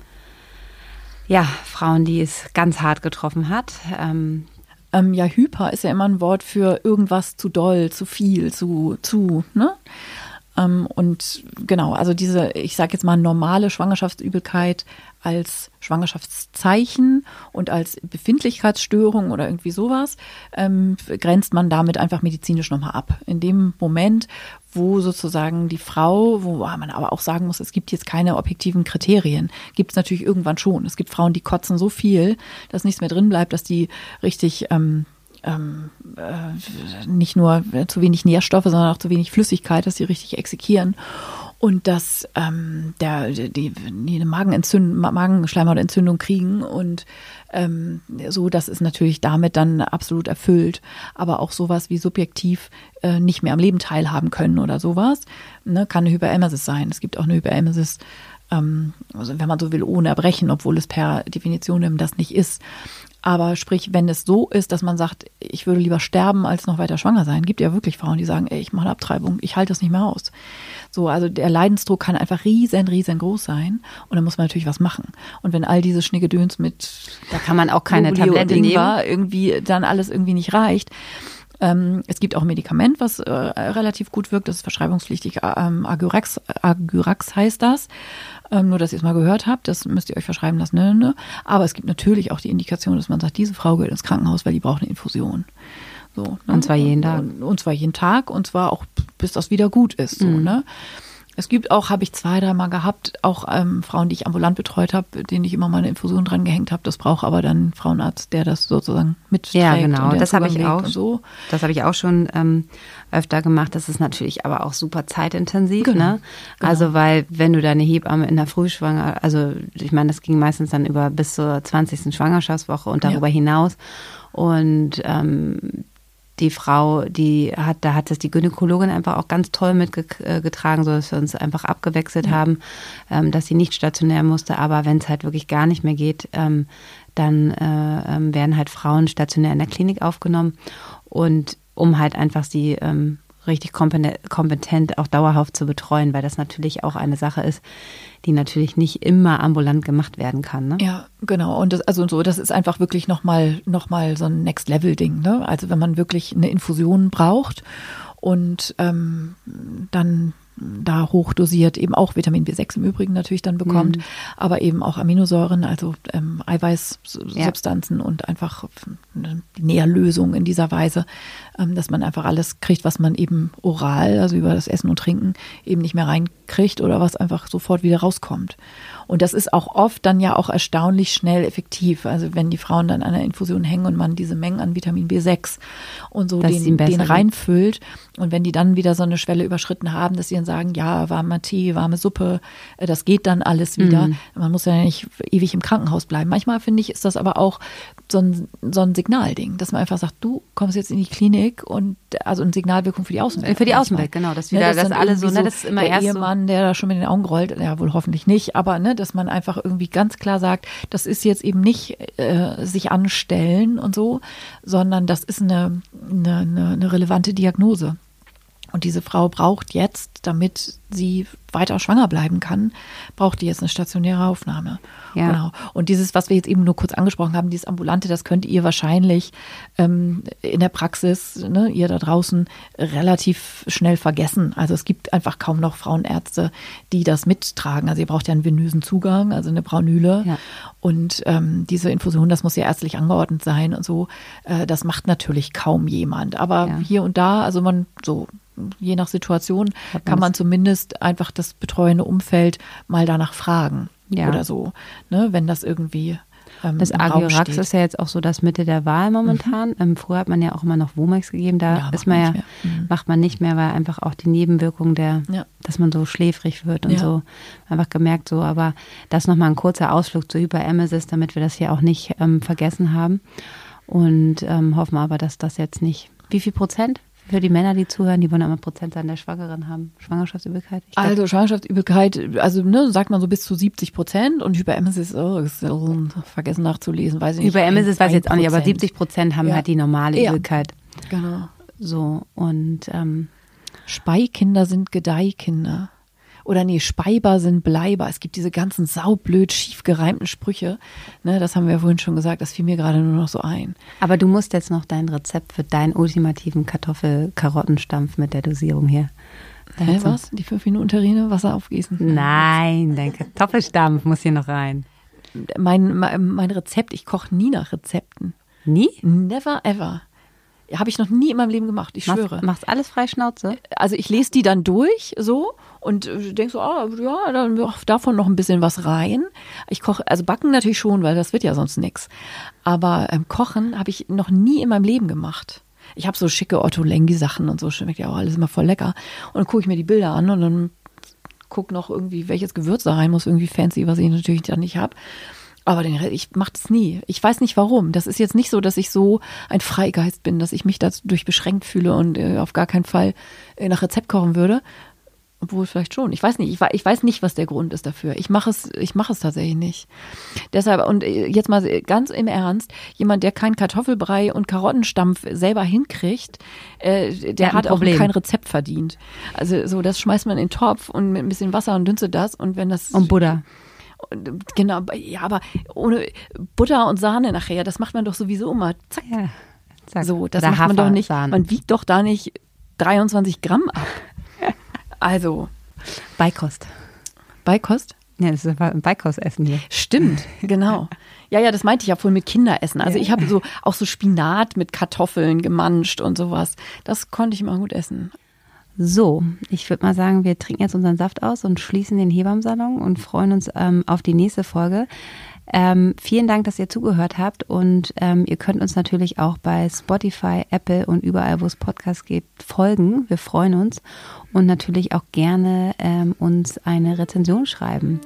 ja Frauen, die es ganz hart getroffen hat. Ähm, ähm, ja, Hyper ist ja immer ein Wort für irgendwas zu doll, zu viel, zu zu. Ne? Ähm, und genau, also diese, ich sage jetzt mal normale Schwangerschaftsübelkeit als Schwangerschaftszeichen und als Befindlichkeitsstörung oder irgendwie sowas, ähm, grenzt man damit einfach medizinisch nochmal ab. In dem Moment, wo sozusagen die Frau, wo man aber auch sagen muss, es gibt jetzt keine objektiven Kriterien, gibt es natürlich irgendwann schon. Es gibt Frauen, die kotzen so viel, dass nichts mehr drin bleibt, dass die richtig ähm, ähm, äh, nicht nur zu wenig Nährstoffe, sondern auch zu wenig Flüssigkeit, dass sie richtig exekieren. Und dass ähm, der, die, die eine Magenentzündung, Magenschleimhautentzündung kriegen und ähm, so, das ist natürlich damit dann absolut erfüllt. Aber auch sowas wie subjektiv äh, nicht mehr am Leben teilhaben können oder sowas, ne, kann eine Hyperemesis sein. Es gibt auch eine Hyperemesis, ähm, also wenn man so will, ohne Erbrechen, obwohl es per Definition das nicht ist. Aber sprich, wenn es so ist, dass man sagt, ich würde lieber sterben, als noch weiter schwanger sein, gibt ja wirklich Frauen, die sagen, ey, ich mache eine Abtreibung, ich halte das nicht mehr aus. So, also der Leidensdruck kann einfach riesen, riesengroß sein und da muss man natürlich was machen. Und wenn all diese Schniggedöns mit da kann man auch keine Tablette nehmen, irgendwie dann alles irgendwie nicht reicht. Ähm, es gibt auch ein Medikament, was äh, relativ gut wirkt, das ist verschreibungspflichtig. Ähm, Agurax, Agurax heißt das. Ähm, nur, dass ihr es mal gehört habt, das müsst ihr euch verschreiben lassen. Ne, ne. Aber es gibt natürlich auch die Indikation, dass man sagt, diese Frau geht ins Krankenhaus, weil die braucht eine Infusion. So, ne? Und zwar jeden Tag. Und, und, zwar jeden Tag und zwar auch, bis das wieder gut ist. So, mhm. ne? Es gibt auch, habe ich zwei, dreimal gehabt, auch ähm, Frauen, die ich ambulant betreut habe, denen ich immer mal eine Infusion dran gehängt habe. Das braucht aber dann Frauenarzt, der das sozusagen mitträgt. Ja, genau. das habe ich auch. So. Das habe ich auch schon ähm, öfter gemacht. Das ist natürlich aber auch super zeitintensiv. Genau. Ne? Genau. Also weil wenn du deine Hebamme in der Frühschwanger, also ich meine, das ging meistens dann über bis zur 20. Schwangerschaftswoche und darüber ja. hinaus. Und ähm, die Frau, die hat, da hat es die Gynäkologin einfach auch ganz toll mitgetragen, so dass wir uns einfach abgewechselt ja. haben, ähm, dass sie nicht stationär musste. Aber wenn es halt wirklich gar nicht mehr geht, ähm, dann äh, ähm, werden halt Frauen stationär in der Klinik aufgenommen. Und um halt einfach sie ähm, richtig kompetent auch dauerhaft zu betreuen, weil das natürlich auch eine Sache ist, die natürlich nicht immer ambulant gemacht werden kann. Ne? Ja, genau. Und das, also so, das ist einfach wirklich nochmal noch mal so ein Next-Level-Ding. Ne? Also wenn man wirklich eine Infusion braucht und ähm, dann da hochdosiert eben auch Vitamin B6 im Übrigen natürlich dann bekommt, mhm. aber eben auch Aminosäuren, also ähm, Eiweißsubstanzen ja. und einfach eine Nährlösung in dieser Weise, ähm, dass man einfach alles kriegt, was man eben oral, also über das Essen und Trinken eben nicht mehr reinkriegt oder was einfach sofort wieder rauskommt. Und das ist auch oft dann ja auch erstaunlich schnell effektiv. Also wenn die Frauen dann an der Infusion hängen und man diese Mengen an Vitamin B6 und so den, den reinfüllt und wenn die dann wieder so eine Schwelle überschritten haben, dass sie dann sagen, ja, warmer Tee, warme Suppe, äh, das geht dann alles wieder. Mhm. Man muss ja nicht ewig im Krankenhaus bleiben. Manchmal finde ich, ist das aber auch so ein, so ein Signalding, dass man einfach sagt, du kommst jetzt in die Klinik und also eine Signalwirkung für die Außenwelt. Für die Außenwelt, genau. Das wieder, ne, das, das alle so, ne, das ist immer der erst Ehemann, so. der da schon mit den Augen rollt, ja wohl hoffentlich nicht, aber ne, dass man einfach irgendwie ganz klar sagt, das ist jetzt eben nicht äh, sich anstellen und so, sondern das ist eine, eine, eine relevante Diagnose. Und diese Frau braucht jetzt, damit sie weiter schwanger bleiben kann, braucht die jetzt eine stationäre Aufnahme. Ja. Genau. Und dieses, was wir jetzt eben nur kurz angesprochen haben, dieses Ambulante, das könnt ihr wahrscheinlich ähm, in der Praxis, ne, ihr da draußen, relativ schnell vergessen. Also es gibt einfach kaum noch Frauenärzte, die das mittragen. Also ihr braucht ja einen venösen Zugang, also eine Braunüle. Ja. Und ähm, diese Infusion, das muss ja ärztlich angeordnet sein und so. Äh, das macht natürlich kaum jemand. Aber ja. hier und da, also man so je nach Situation kann man zumindest einfach das betreuende Umfeld mal danach fragen ja. oder so, ne, wenn das irgendwie ähm, das Agiorax ist ja jetzt auch so das Mitte der Wahl momentan. Mhm. Ähm, früher hat man ja auch immer noch Womex gegeben, da ja, ist man ja, mhm. macht man nicht mehr, weil einfach auch die Nebenwirkung der, ja. dass man so schläfrig wird und so einfach gemerkt so. Aber das nochmal ein kurzer Ausflug zu Hyperemesis, damit wir das hier auch nicht ähm, vergessen haben. Und ähm, hoffen aber, dass das jetzt nicht. Wie viel Prozent? Für die Männer, die zuhören, die wollen immer Prozentzahl der Schwangeren haben. Schwangerschaftsübelkeit? Glaub, also Schwangerschaftsübelkeit, also ne, sagt man so bis zu 70 Prozent und Hyperemesis, oh, ist, oh, vergessen nachzulesen, weiß ich nicht. Hyperemesis weiß ich jetzt auch nicht, aber 70 Prozent haben ja. halt die normale ja. Übelkeit. Genau. So, und ähm, Speikinder sind Gedeihkinder. Oder nee, Speiber sind Bleiber. Es gibt diese ganzen saublöd schief gereimten Sprüche. Ne, das haben wir ja vorhin schon gesagt. Das fiel mir gerade nur noch so ein. Aber du musst jetzt noch dein Rezept für deinen ultimativen Kartoffel-Karottenstampf mit der Dosierung hier. Hä, was? Die fünf Minuten Terrine, Wasser aufgießen? Nein, dein Kartoffelstampf muss hier noch rein. Mein, mein, mein Rezept, ich koche nie nach Rezepten. Nie? Never ever. Habe ich noch nie in meinem Leben gemacht, ich schwöre. Machst, machst alles frei Schnauze? Also ich lese die dann durch so und äh, denke so, ah, ja, dann davon noch ein bisschen was rein. Ich koche, also backen natürlich schon, weil das wird ja sonst nichts. Aber ähm, kochen habe ich noch nie in meinem Leben gemacht. Ich habe so schicke Otto Lengi Sachen und so, schmeckt ja auch alles immer voll lecker. Und dann gucke ich mir die Bilder an und dann gucke noch irgendwie, welches Gewürz da rein muss, irgendwie fancy, was ich natürlich dann nicht habe. Aber den, ich mache das nie. Ich weiß nicht warum. Das ist jetzt nicht so, dass ich so ein Freigeist bin, dass ich mich dadurch beschränkt fühle und äh, auf gar keinen Fall äh, nach Rezept kochen würde. Obwohl vielleicht schon. Ich weiß nicht. Ich, ich weiß nicht, was der Grund ist dafür. Ich mache es, ich mache es tatsächlich nicht. Deshalb, und äh, jetzt mal ganz im Ernst, jemand, der keinen Kartoffelbrei und Karottenstampf selber hinkriegt, äh, der, der hat auch kein Rezept verdient. Also so, das schmeißt man in den Topf und mit ein bisschen Wasser und dünstet das und wenn das. Und Butter. Genau, ja, aber ohne Butter und Sahne nachher, das macht man doch sowieso immer. Zack. Ja, zack. So, das Oder macht man doch nicht. Man wiegt doch da nicht 23 Gramm ab. Also. Beikost. Beikost? Ja, das ist ein Beikostessen hier. Stimmt, genau. Ja, ja, das meinte ich ja vorhin mit Kinderessen. Also ja. ich habe so auch so Spinat mit Kartoffeln gemanscht und sowas. Das konnte ich immer gut essen. So, ich würde mal sagen, wir trinken jetzt unseren Saft aus und schließen den Hebammensalon und freuen uns ähm, auf die nächste Folge. Ähm, vielen Dank, dass ihr zugehört habt und ähm, ihr könnt uns natürlich auch bei Spotify, Apple und überall, wo es Podcasts gibt, folgen. Wir freuen uns und natürlich auch gerne ähm, uns eine Rezension schreiben.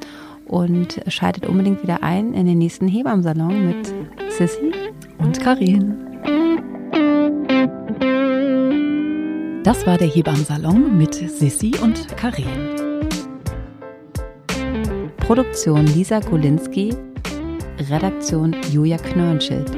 Und schaltet unbedingt wieder ein in den nächsten Hebammensalon mit Sissy und Karin. Das war der Hebammensalon mit Sissi und Karin. Produktion Lisa Golinski, Redaktion Julia Knörnschild.